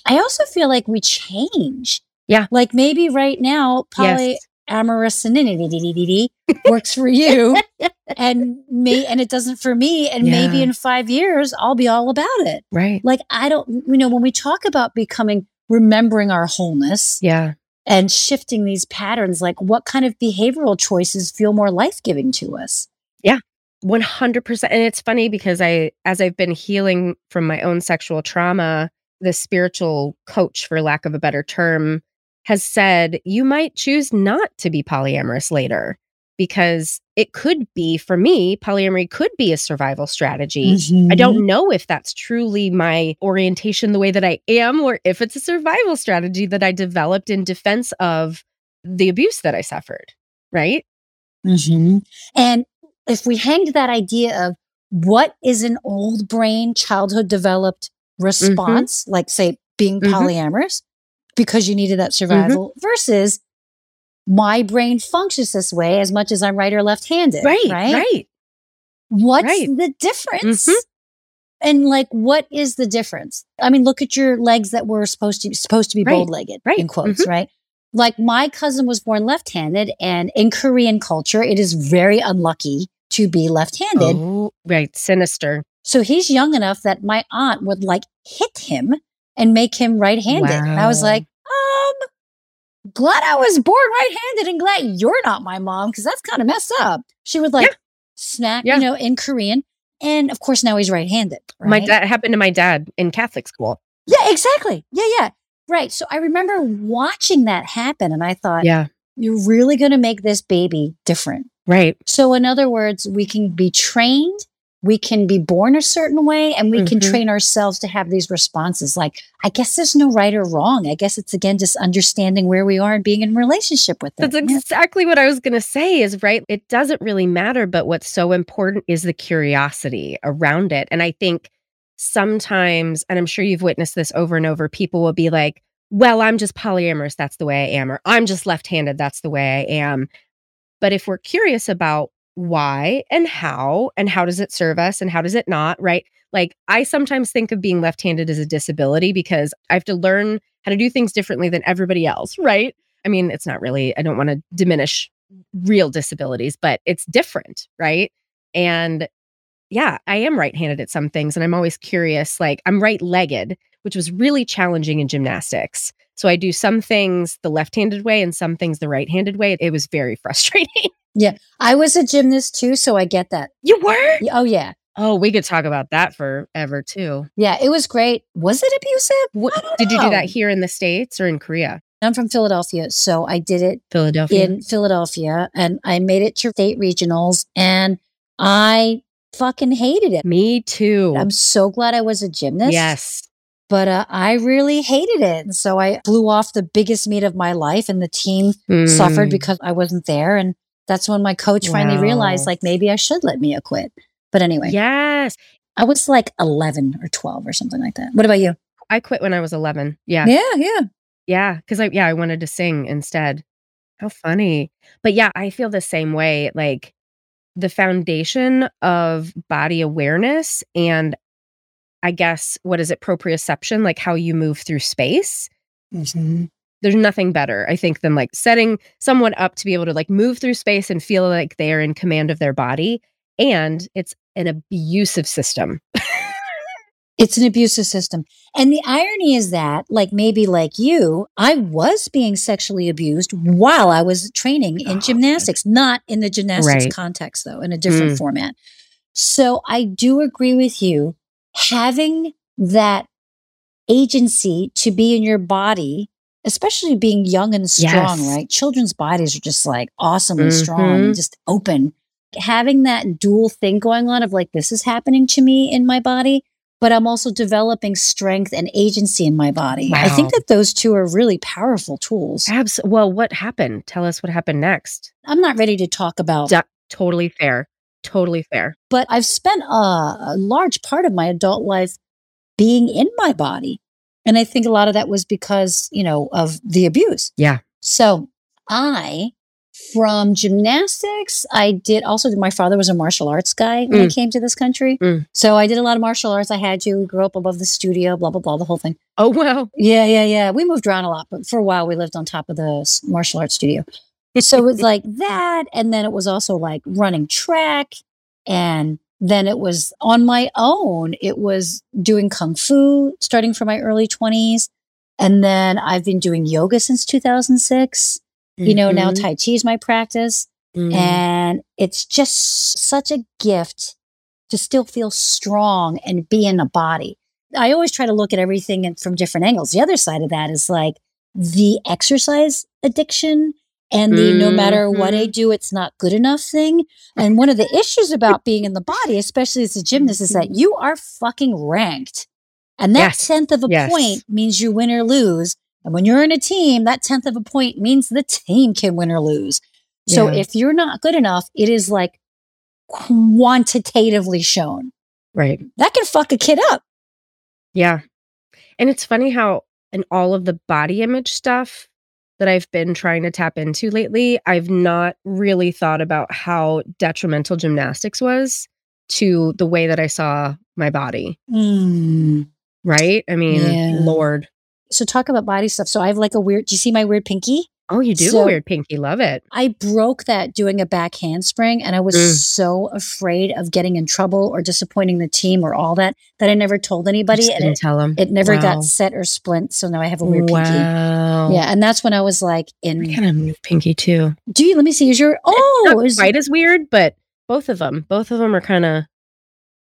I also feel like we change. Yeah. Like maybe right now, Yes. polyamorous works for *laughs* you and me, and it doesn't for me. And maybe in five years, I'll be all about it. right. Like I don't, you know, when we talk about becoming, remembering our wholeness, Yeah. and shifting these patterns like what kind of behavioral choices feel more life-giving to us Yeah. 100%. And it's funny because I, as I've been healing from my own sexual trauma, the spiritual coach, for lack of a better term, has said you might choose not to be polyamorous later because it could be for me polyamory could be a survival strategy Mhm. i don't know if that's truly my orientation the way that i am or if it's a survival strategy that i developed in defense of the abuse that i suffered right Mhm. And if we hanged that idea of what is an old brain childhood developed response, like say being Mhm. polyamorous because you needed that survival versus my brain functions this way as much as I'm right or left handed. right Right. right What's Right. the difference? Mhm. And like, what is the difference? I mean, look at your legs that were supposed to supposed to be Right. bow legged, Right. in quotes, right? Like my cousin was born left handed, and in Korean culture, it is very unlucky to be left handed. oh, right sinister So he's young enough that my aunt would like hit him and make him right handed. And I was like, um, glad I was born right handed and glad you're not my mom because that's kind of messed up. She would like Yeah. snack, Yeah. you know, in Korean. And of course, now he's right handed. my dad happened to my dad in catholic school Yeah, exactly. Yeah, yeah. Right. So I remember watching that happen and I thought, yeah you're really going to make this baby different. right So, in other words, we can be trained, we can be born a certain way, and we can Mhm. train ourselves to have these responses. Like, I guess there's no right or wrong. I guess it's again just understanding where we are and being in relationship with them. That's exactly what I was going to say is right. It doesn't really matter, but what's so important is the curiosity around it. And I think sometimes, and I'm sure you've witnessed this over and over, people will be like, well, I'm just polyamorous. That's the way I am. Or I'm just left handed. That's the way I am. But if we're curious about why and how, and how does it serve us and how does it not, right? Like I sometimes think of being left handed as a disability because I have to learn how to do things differently than everybody else, right? I mean, it's not really, I don't want to diminish real disabilities, but it's different, right? And yeah, I am right handed at some things. And I'm always curious. Like, I'm right legged, which was really challenging in gymnastics. So I do some things the left handed way and some things the right handed way. It was very *laughs* frustrating. I was a gymnast too, so I get that. you were? Oh, yeah. Oh, we could talk about that forever too. Yeah, it was great. Was it abusive? What, did you do that here in the States or in Korea? I'm from Philadelphia, so I did it Philadelphia. in Philadelphia and I made it to state regionals and I fucking hated it. Me too. I'm so glad I was a gymnast. yes. But uh, I really hated it. And so I blew off the biggest meet of my life and the team suffered Mm. because I wasn't there. And that's when my coach finally realized like maybe I should let Mia quit. But anyway, Yes. I was like 11 or 12 or something like that. What about you? I quit when I was 11. Yeah. Yeah, yeah. Yeah, because I yeah, I wanted to sing instead. How funny. But yeah, I feel the same way. Like the foundation of body awareness and I guess what is it, proprioception, like how you move through space. Mm-hmm. There's nothing better, I think, than like setting someone up to be able to like move through space and feel like they are in command of their body. And it's an abusive system. *laughs* It's an abusive system. And the irony is that, like maybe like you, I was being sexually abused while I was training in Oh, gymnastics, not in the gymnastics Right. context, though, in a different Mm. format. So I do agree with you. Having that agency to be in your body, especially being young and strong, Yes. right? Children's bodies are just like awesomely strong Mhm. and just open. Having that dual thing going on of like, this is happening to me in my body, but I'm also developing strength and agency in my body. I think that those two are really powerful tools. Abs- well, what happened? Tell us what happened next. I'm not ready to talk about, Du- totally fair. Totally fair. but I've spent a, a large part of my adult life being in my body. And I think a lot of that was because, you know, of the abuse. Yeah. So I, from gymnastics, I did also, my father was a martial arts guy when I Mm. came to this country. Mm. So I did a lot of martial arts. I had to grow up above the studio, blah, blah, blah, the whole thing. Oh wow. Yeah, yeah, yeah. We moved around a lot, but for a while we lived on top of the martial arts studio. So it was like that. And then it was also like running track. And then it was on my own. It was doing Kung Fu starting from my early 20s. And then I've been doing yoga since 2006. You know, now Mhm. Tai Chi is my practice. Mm. And it's just such a gift to still feel strong and be in a body. I always try to look at everything from different angles. The other side of that is like the exercise addiction and the mm-hmm. no matter what I mm-hmm. do, it's not good enough thing. And one of the issues about being in the body, especially as a gymnast, is that mm-hmm. you are fucking ranked. And that yes. tenth of a yes. point means you win or lose. And when you're in a team, that tenth of a point means the team can win or lose. So yeah. if you're not good enough, it is like quantitatively shown. Right. That can fuck a kid up. Yeah. And it's funny how in all of the body image stuff that I've been trying to tap into lately, I've not really thought about how detrimental gymnastics was to the way that I saw my body. Mm. Right? I mean, yeah. Lord. So talk about body stuff. So I have like a weird, do you see my weird pinky? Oh, you do so weird pinky. Love it. I broke that doing a back handspring and I was mm. so afraid of getting in trouble or disappointing the team or all that that I never told anybody. and it, tell them. It never wow. got set or splint. So now I have a weird wow. pinky. Yeah. And that's when I was like in I kind of move pinky too. Do you let me see? Is your oh it's not is, quite as weird, but both of them. Both of them are kind of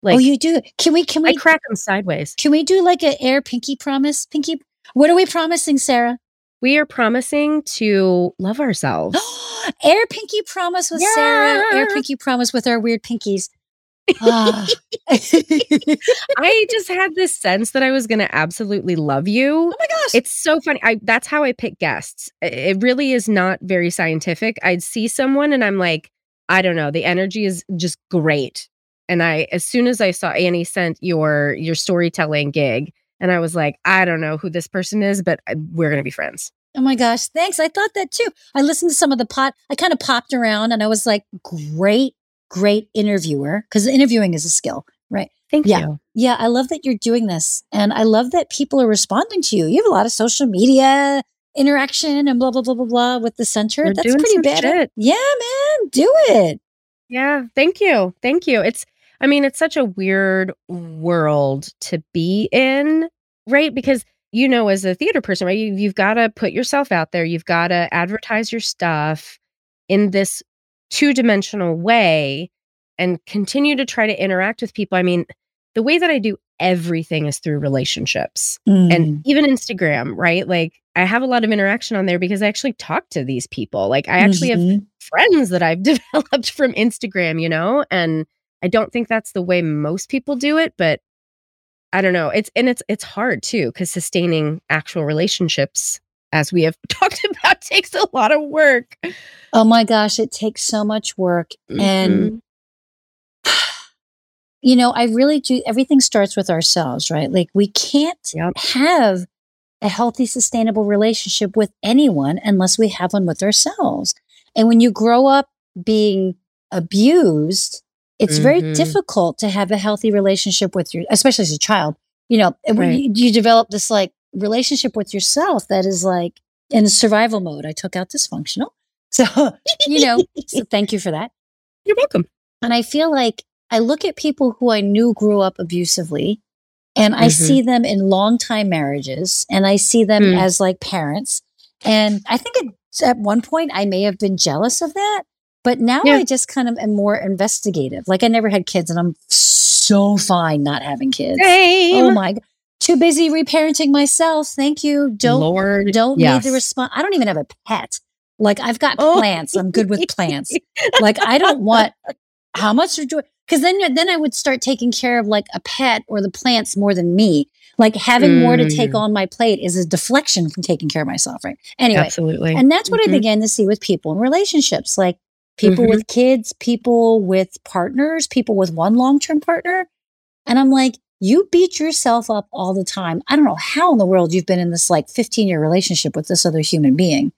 like Oh, you do. Can we can we I crack them sideways. Can we do like an air pinky promise? Pinky what are we promising, Sarah? We are promising to love ourselves. *gasps* Air Pinky promise with yeah. Sarah. Air Pinky promise with our weird pinkies. Ah. *laughs* I just had this sense that I was going to absolutely love you. Oh my gosh. It's so funny. I that's how I pick guests. It really is not very scientific. I'd see someone and I'm like, I don't know, the energy is just great. And I as soon as I saw Annie sent your your storytelling gig, and I was like, I don't know who this person is, but uh, we're going to be friends. Oh my gosh, thanks. I thought that too. I listened to some of the pot. I kind of popped around and I was like, great, great interviewer because interviewing is a skill, right? Thank yeah. you. Yeah, I love that you're doing this. And I love that people are responding to you. You have a lot of social media interaction and blah, blah, blah, blah, blah with the center. We're That's pretty bad. Shit. Yeah, man, do it. Yeah, thank you. Thank you. It's, I mean, it's such a weird world to be in right? Because you know, as a theater person, right, you, you've got to put yourself out there. You've got to advertise your stuff in this two dimensional way and continue to try to interact with people. I mean, the way that I do everything is through relationships mm. and even Instagram, right? Like I have a lot of interaction on there because I actually talk to these people. Like I actually mm-hmm. have friends that I've *laughs* developed from Instagram, you know? And I don't think that's the way most people do it, but I don't know. It's and it's it's hard too because sustaining actual relationships, as we have *laughs* talked about, takes a lot of work. Oh my gosh, it takes so much work, mm-hmm. and *sighs* you know, I really do. Everything starts with ourselves, right? Like we can't yep. have a healthy, sustainable relationship with anyone unless we have one with ourselves. And when you grow up being abused it's mm-hmm. very difficult to have a healthy relationship with your, especially as a child. You know, right. you, you develop this like relationship with yourself that is like in survival mode. I took out dysfunctional. *laughs* So, you know, so thank you for that. You're welcome. And I feel like I look at people who I knew grew up abusively and I mm-hmm. see them in long time marriages and I see them mm. as like parents. And I think at one point I may have been jealous of that. But now yeah. I just kind of am more investigative. Like I never had kids and I'm so fine not having kids. Same. Oh my God. Too busy reparenting myself. Thank you. Don't Lord, don't yes. need the response. I don't even have a pet. Like I've got oh. plants. I'm good with *laughs* plants. like I don't want how much joy because then then I would start taking care of like a pet or the plants more than me. Like having mm. more to take mm. on my plate is a deflection from taking care of myself, right? Anyway, absolutely. And that's what mm-hmm. I began to see with people in relationships. Like people mm-hmm. with kids, people with partners, people with one long term partner. And I'm like, you beat yourself up all the time. I don't know how in the world you've been in this like 15 year relationship with this other human being,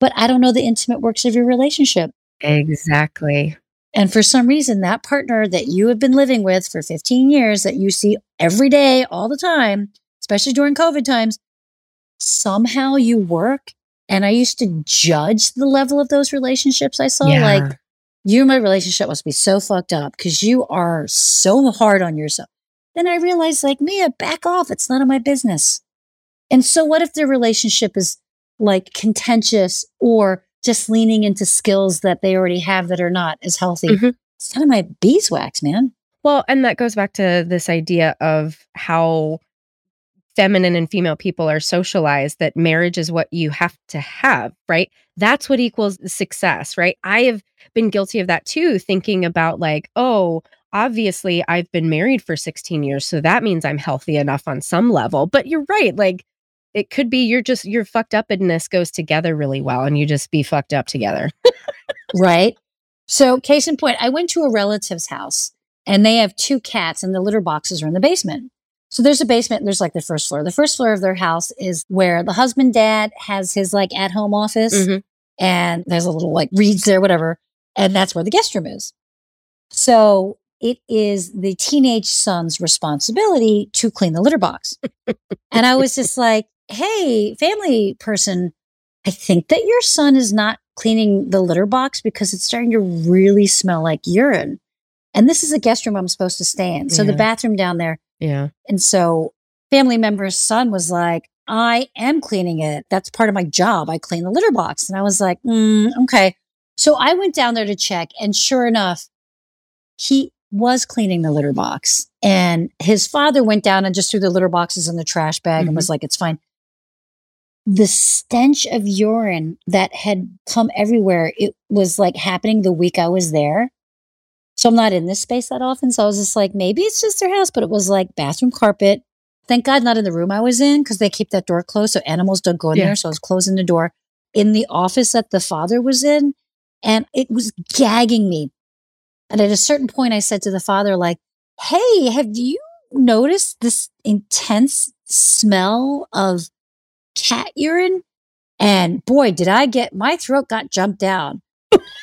but I don't know the intimate works of your relationship. Exactly. And for some reason, that partner that you have been living with for 15 years, that you see every day, all the time, especially during COVID times, somehow you work and I used to judge the level of those relationships I saw. Yeah. Like, you and my relationship must be so fucked up because you are so hard on yourself. Then I realized, like, Mia, back off. It's none of my business. And so, what if their relationship is like contentious or just leaning into skills that they already have that are not as healthy. Mhm. It's kind of my beeswax, man. Well, and that goes back to this idea of how feminine and female people are socialized that marriage is what you have to have, right? That's what equals success, right? I have been guilty of that too, thinking about like, oh, obviously I've been married for 16 years, so that means I'm healthy enough on some level. But you're right, like it could be you're just your fucked upness goes together really well and you just be fucked up together. right? So, case in point, I went to a relative's house and they have two cats and the litter boxes are in the basement. So there's a basement there's like the first floor. The first floor of their house is where the husband dad has his like at home office Mhm. and there's a little like reads there, whatever. And that's where the guest room is. So it is the teenage son's responsibility to clean the litter box. and I was just like, hey, family person, I think that your son is not cleaning the litter box because it's starting to really smell like urine. And this is a guest room I'm supposed to stay in. So the bathroom down there. Yeah. And so family member's son was like, I am cleaning it. That's part of my job. I clean the litter box. And I was like, mm, okay. So I went down there to check. And sure enough, he was cleaning the litter box. And his father went down and just threw the litter boxes in the trash bag and was like, it's fine. The stench of urine that had come everywhere, it was like happening the week I was there. So I'm not in this space that often. So I was just like, maybe it's just their house, but it was like bathroom carpet. Thank God not in the room I was in because they keep that door closed so animals don't go in Yeah. there. So I was closing the door in the office that the father was in and it was gagging me. And at a certain point, I said to the father, like, hey, have you noticed this intense smell of cat urine? And boy, did I get my throat got jumped down.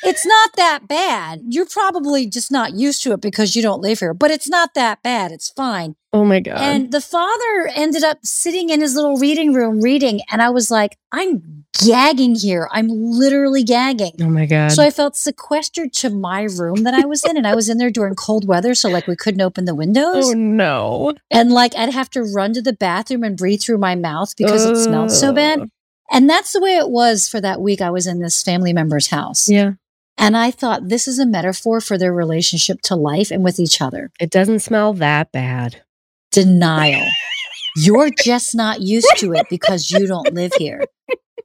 It's not that bad. You're probably just not used to it because you don't live here, but it's not that bad. It's fine. Oh my God. And the father ended up sitting in his little reading room reading. And I was like, I'm gagging here. I'm literally gagging. oh my God. So I felt sequestered to my room that I was in, and I was in there during cold weather, so like we couldn't open the windows, oh no. and like I'd have to run to the bathroom and breathe through my mouth because it smelled so bad. And that's the way it was for that week I was in this family member's house. Yeah. And I thought this is a metaphor for their relationship to life and with each other. It doesn't smell that bad. Denial. You're just not used to it because you don't live here.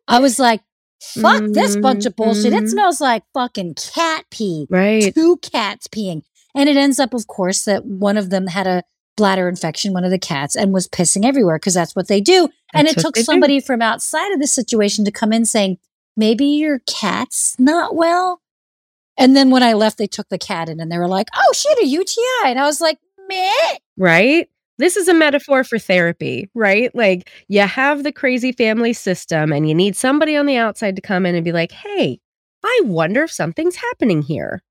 I was like, fuck this bunch of bullshit. It Mhm. smells like fucking cat pee. Right. two cats peeing. And it ends up, of course, that one of them had a bladder infection, one of the cats, and was pissing everywhere because that's what they do. and it took they do. somebody from outside of the situation to come in saying, maybe your cat's not well. And then when I left, they took the cat in and they were like, oh, she had a UTI. And I was like, meh. Right? This is a metaphor for therapy, right? Like you have the crazy family system and you need somebody on the outside to come in and be like, hey, I wonder if something's happening here.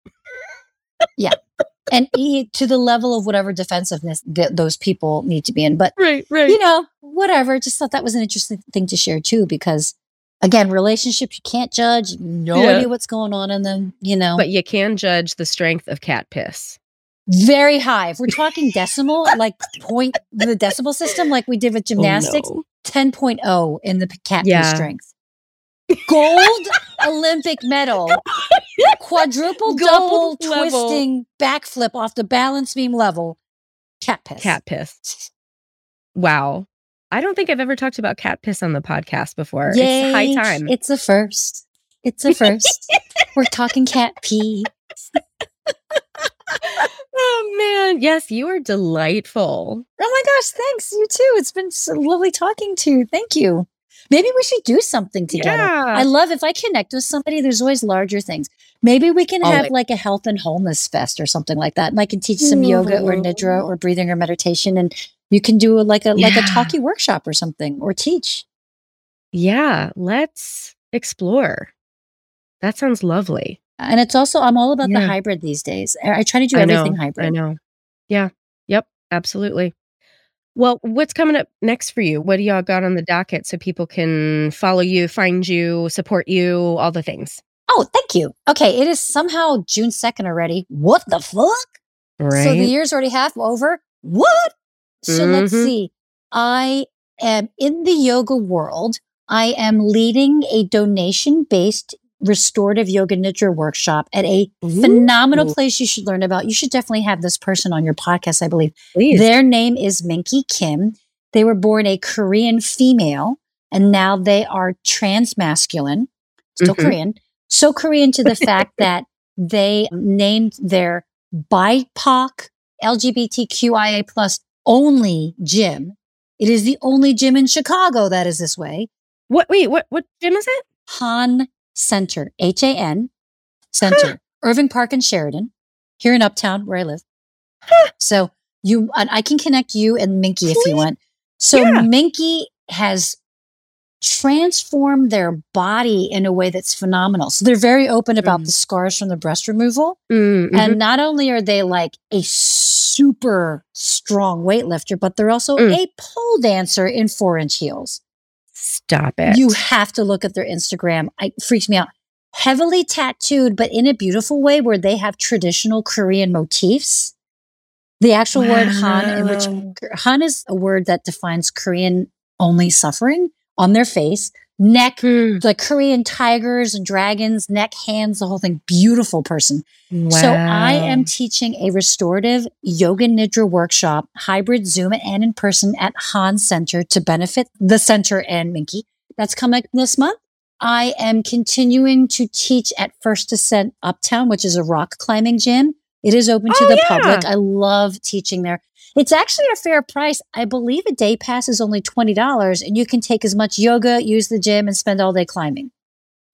And he, to the level of whatever defensiveness th- those people need to be in. But Right, right. you know, whatever. Just thought that was an interesting thing to share too, because again, relationships, you can't judge, no Yeah. idea what's going on in them, you know, but you can judge the strength of cat piss. very high. If we're talking decimal, like point the decimal system, like we did with oh, gymnastics, Oh, no. 10.0 in the cat Yeah. strength. Gold Olympic medal, *laughs* quadruple *laughs* double twisting backflip off the balance beam level, cat piss. Cat piss. Wow. I don't think I've ever talked about cat piss on the podcast before. Yay, It's high time. It's a first. It's a first. *laughs* We're talking cat pee. oh man. Yes, you are delightful. Oh my gosh, thanks. You too. It's been so lovely talking to you. Thank you. Maybe we should do something together. Yeah. I love if I connect with somebody, there's always larger things. Maybe we can Oh, have like- a health and wholeness fest or something like that. And I can teach some yoga or nidra or breathing or meditation. And you can do like a like a Yeah. talkie workshop or something or teach. Yeah, let's explore. That sounds lovely. And it's also I'm all about the hybrid these days. I try to do I know, everything hybrid. I know. Yeah. Yep. Absolutely. Well, what's coming up next for you? What do y'all got on the docket so people can follow you, find you, support you, all the things? Oh, thank you. Okay, it is somehow June 2nd already. What the fuck? Right. So the year's already half over. What? So let's Mhm. see. I am in the yoga world. I am leading a donation based restorative yoga nidra workshop at a phenomenal place you should learn about. You should definitely have this person on your podcast, I believe. Please. Their name is Minky Kim. They were born a Korean female and now they are trans masculine, still Mhm. Korean. So Korean to the fact *laughs* that they named their BIPOC LGBTQIA plus only gym. It is the only gym in Chicago that is this way. What? Wait. What? What gym is it? Han Center, H A N Center, *laughs* Irving Park and Sheridan, here in Uptown where I live. *laughs* So you, and I can connect you and Minky if you want. So Yeah. Minky has transformed their body in a way that's phenomenal. So they're very open about Mm. the scars from the breast removal. Mm, mhm. And not only are they like a super strong weightlifter, but they're also Mm. a pole dancer in four inch heels. Stop it. You have to look at their Instagram. I, it freaks me out. Heavily tattooed, but in a beautiful way where they have traditional Korean motifs. The actual word Han, in which Han is a word that defines Korean only suffering on their face, neck, Hmm. like Korean tigers and dragons, neck, hands, the whole thing. Beautiful person. So I am teaching a restorative yoga nidra workshop, hybrid Zoom and in person at Han Center to benefit the center and Minky. That's coming this month. I am continuing to teach at First Ascent Uptown, which is a rock climbing gym. It is open to Oh, the yeah. public. I love teaching there. It's actually a fair price. I believe a day pass is only $20 and you can take as much yoga, use the gym and spend all day climbing.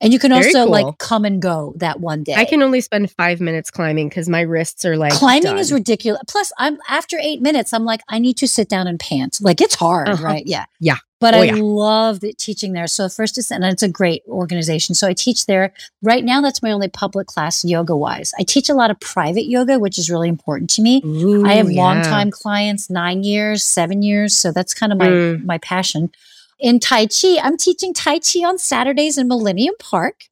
And you can Very also cool. like come and go that one day. I can only spend five minutes climbing because my wrists are like climbing is ridiculous. Plus, I'm after eight minutes, I'm like, I need to sit down and pant. Like it's hard, Uh-huh. right? Yeah, Yeah. But Oh, I yeah. love the teaching there. So first, is, and it's a great organization. So I teach there right now. That's my only public class yoga wise. I teach a lot of private yoga, which is really important to me. Ooh, I have yeah. long time clients, nine years, seven years. So that's kind of my Mm. my passion. In Tai Chi, I'm teaching Tai Chi on Saturdays in Millennium Park.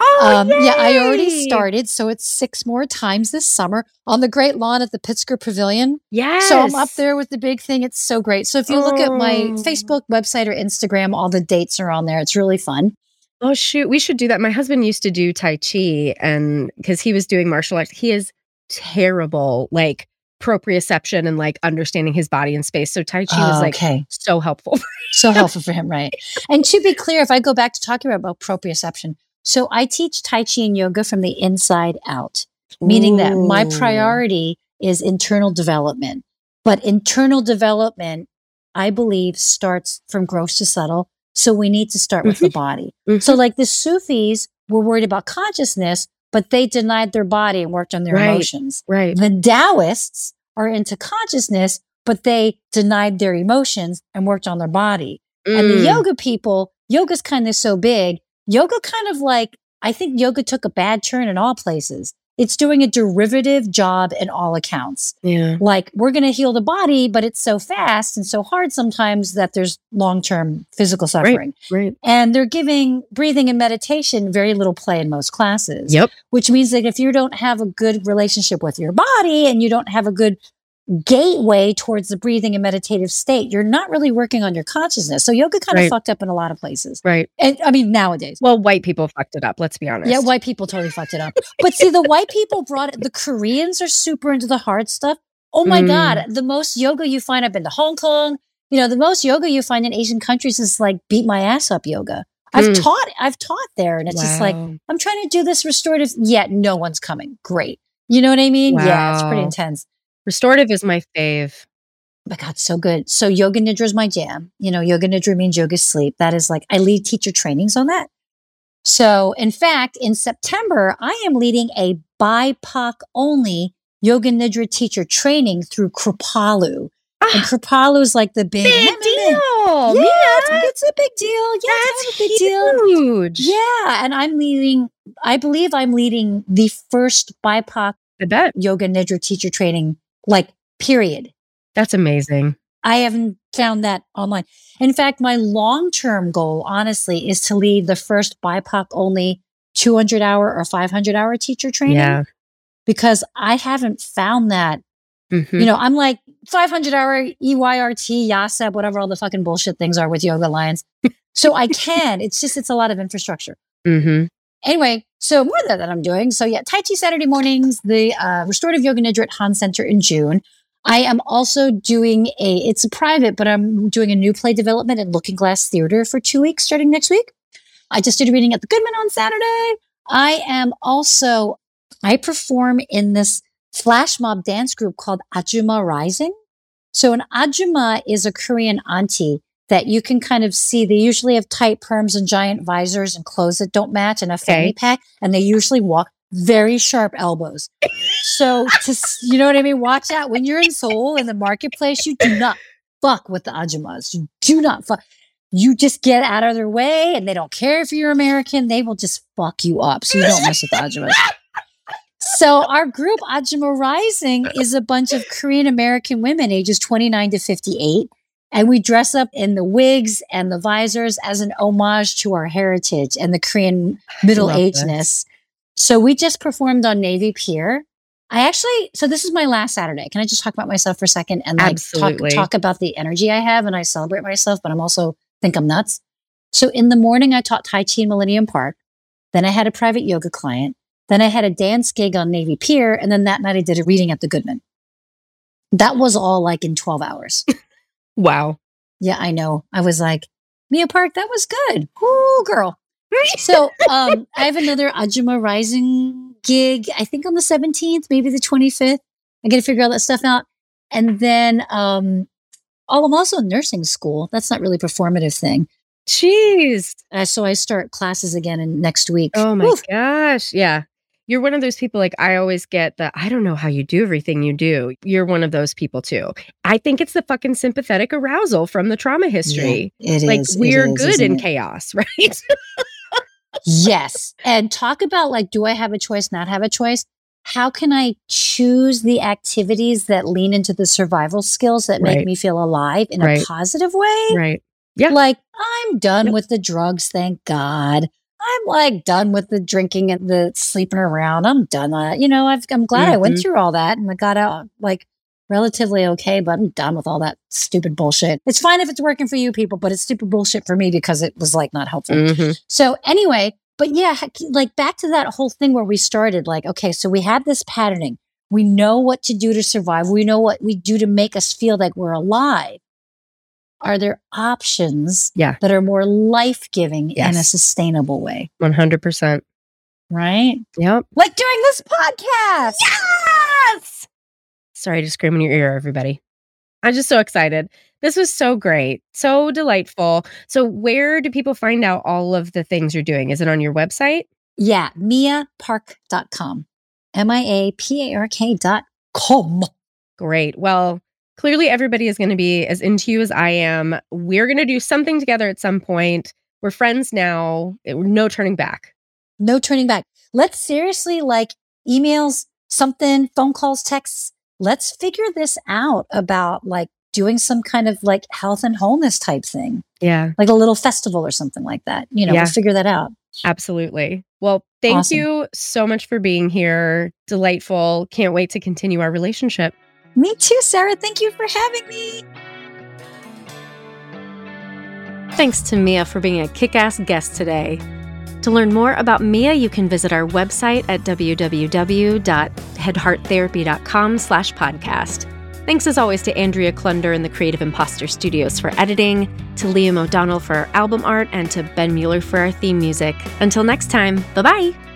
Oh, Um, yeah, I already started. So it's six more times this summer on the great lawn at the Pritzker Pavilion. Yes. So I'm up there with the big thing. It's so great. So if you look at my Oh. Facebook website or Instagram, all the dates are on there. It's really fun. Oh shoot, we should do that. My husband used to do Tai Chi and because he was doing martial arts, he is terrible, like proprioception and like understanding his body and space. So Tai Chi was like okay. so helpful. *laughs* So helpful for him, right? And to be clear, if I go back to talking about proprioception, so I teach Tai Chi and yoga from the inside out, meaning that my priority is internal development. But internal development, I believe, starts from gross to subtle. So we need to start with the body. Mhm. So, like the Sufis were worried about consciousness, but they denied their body and worked on their Right. emotions. right. The Taoists are into consciousness, but they denied their emotions and worked on their body. And the Mm. yoga people, yoga's kind of so big. Yoga kind of like, I think yoga took a bad turn in all places. It's doing a derivative job in all accounts. Yeah. Like, we're going to heal the body, but it's so fast and so hard sometimes that there's long term physical suffering. Right. And they're giving breathing and meditation very little play in most classes Yep. which means that if you don't have a good relationship with your body and you don't have a good gateway towards the breathing and meditative state, you're not really working on your consciousness. So yoga kind Right. of fucked up in a lot of places. Right. And I mean, nowadays. Well, white people fucked it up. Let's be honest. Yeah, white people totally fucked it up. But see, the white people brought it, the Koreans are super into the hard stuff. Oh my Mm. God. The most yoga you find, I've been to Hong Kong. You know, the most yoga you find in Asian countries is like beat my ass up yoga. I've Mm. taught, I've taught there. And it's just like, I'm trying to do this restorative, yet no one's coming. Great. You know what I mean? Yeah, it's pretty intense. Restorative is my fave. Oh my God, so good. So yoga nidra is my jam. You know, yoga nidra means yoga sleep. That is like, I lead teacher trainings on that. So in fact, in September, I am leading a BIPOC only yoga nidra teacher training through Kripalu. And Ah, Kripalu is like the big, big deal. Yeah, Mina. it's, it's a big deal. Yeah, it's That's a big deal. huge. Yeah, and I'm leading. I believe I'm leading the first BIPOC I bet. yoga nidra teacher training, like period. That's amazing. I haven't found that online. In fact, my long term goal, honestly, is to lead the first BIPOC only 200 hour or 500 hour teacher training Yeah. because I haven't found that. Mhm. You know, I'm like 500 hour EYRT, YACEP, whatever all the fucking bullshit things are with Yoga Alliance. so I can. It's just, it's a lot of infrastructure. Mhm. Anyway, so more that, that I'm doing. So yeah, Tai Chi Saturday mornings, the uh, Restorative Yoga Nidra at Han Center in June. I am also doing a, it's a private, but I'm doing a new play development at Lookingglass Theater for two weeks starting next week. I just did a reading at the Goodman on Saturday. I am also, I perform in this flash mob dance group called Ajuma Rising. So an Ajuma is a Korean auntie that you can kind of see. They usually have tight perms and giant visors and clothes that don't match and a fanny pack. And they usually walk very sharp elbows. so to, you know what I mean? Watch out when you're in Seoul in the marketplace, you do not fuck with the Ajumas. You do not fuck. You just get out of their way and they don't care if you're American. They will just fuck you up. So you don't mess with the Ajumas. So our group Ajuma Rising is a bunch of Korean American women ages 29 to 58 and we dress up in the wigs and the visors as an homage to our heritage and the Korean middle agedness. So we just performed on Navy Pier. I actually, so this is my last Saturday. Can I just talk about myself for a second and like talk, talk about the energy I have and I celebrate myself, but I'm also think I'm nuts. So in the morning, I taught Tai Chi in Millennium Park. Then I had a private yoga client. Then I had a dance gig on Navy Pier. And then that night I did a reading at the Goodman. That was all like in 12 hours. *laughs* Wow. Yeah, I know. I was like, Mia Park, that was good. Ooh, girl. so um, I have another Ajuma Rising gig, I think on the 17th, maybe the 25th. I got to figure all that stuff out. And then um, oh, I'm also in nursing school. That's not really a performative thing. Jeez. Uh, so I start classes again in next week. Oh my Oof. gosh. Yeah you're one of those people like I always get the I don't know how you do everything you do. You're one of those people too. I think it's the fucking sympathetic arousal from the trauma history. Yeah, it like is, we're is, good in it? chaos, *laughs* right? yes. And talk about like do I have a choice, not have a choice? How can I choose the activities that lean into the survival skills that make right. me feel alive in right. a positive way? Right. Yeah. Like I'm done Yep. with the drugs, thank God. I'm like done with the drinking and the sleeping around. I'm done. Uh, you know, I've, I'm glad I went Mhm. through all that and I got out like relatively okay, but I'm done with all that stupid bullshit. It's fine if it's working for you people, but it's stupid bullshit for me because it was like not helpful. Mhm. So anyway, but yeah, like back to that whole thing where we started, like, okay, so we have this patterning. We know what to do to survive. We know what we do to make us feel like we're alive. Are there options Yeah. that are more life giving in a sustainable way? 100%. Right? Yep. Like doing this podcast. Yes. Sorry to scream in your ear, everybody. I'm just so excited. This was so great, so delightful. So, where do people find out all of the things you're doing? Is it on your website? Yeah. MiaPark.com. M I A P A R K dot com. Great. Well, clearly everybody is going to be as into you as I am. We're going to do something together at some point. We're friends now. It- no turning back. No turning back. Let's seriously like emails, something, phone calls, texts. Let's figure this out about like doing some kind of like health and wholeness type thing, Yeah, like a little festival or something like that. You know, Yeah. we'll figure that out. absolutely. Well, thank Awesome. you so much for being here. Delightful. Can't wait to continue our relationship. Me too, Sarah. Thank you for having me. Thanks to Mia for being a kick ass guest today. To learn more about Mia, you can visit our website at www.headhearttherapy.com slash podcast. Thanks as always to Andrea Klunder and the Creative Imposter Studios for editing, to Liam O'Donnell for our album art, and to Ben Mueller for our theme music. Until next time, bye bye.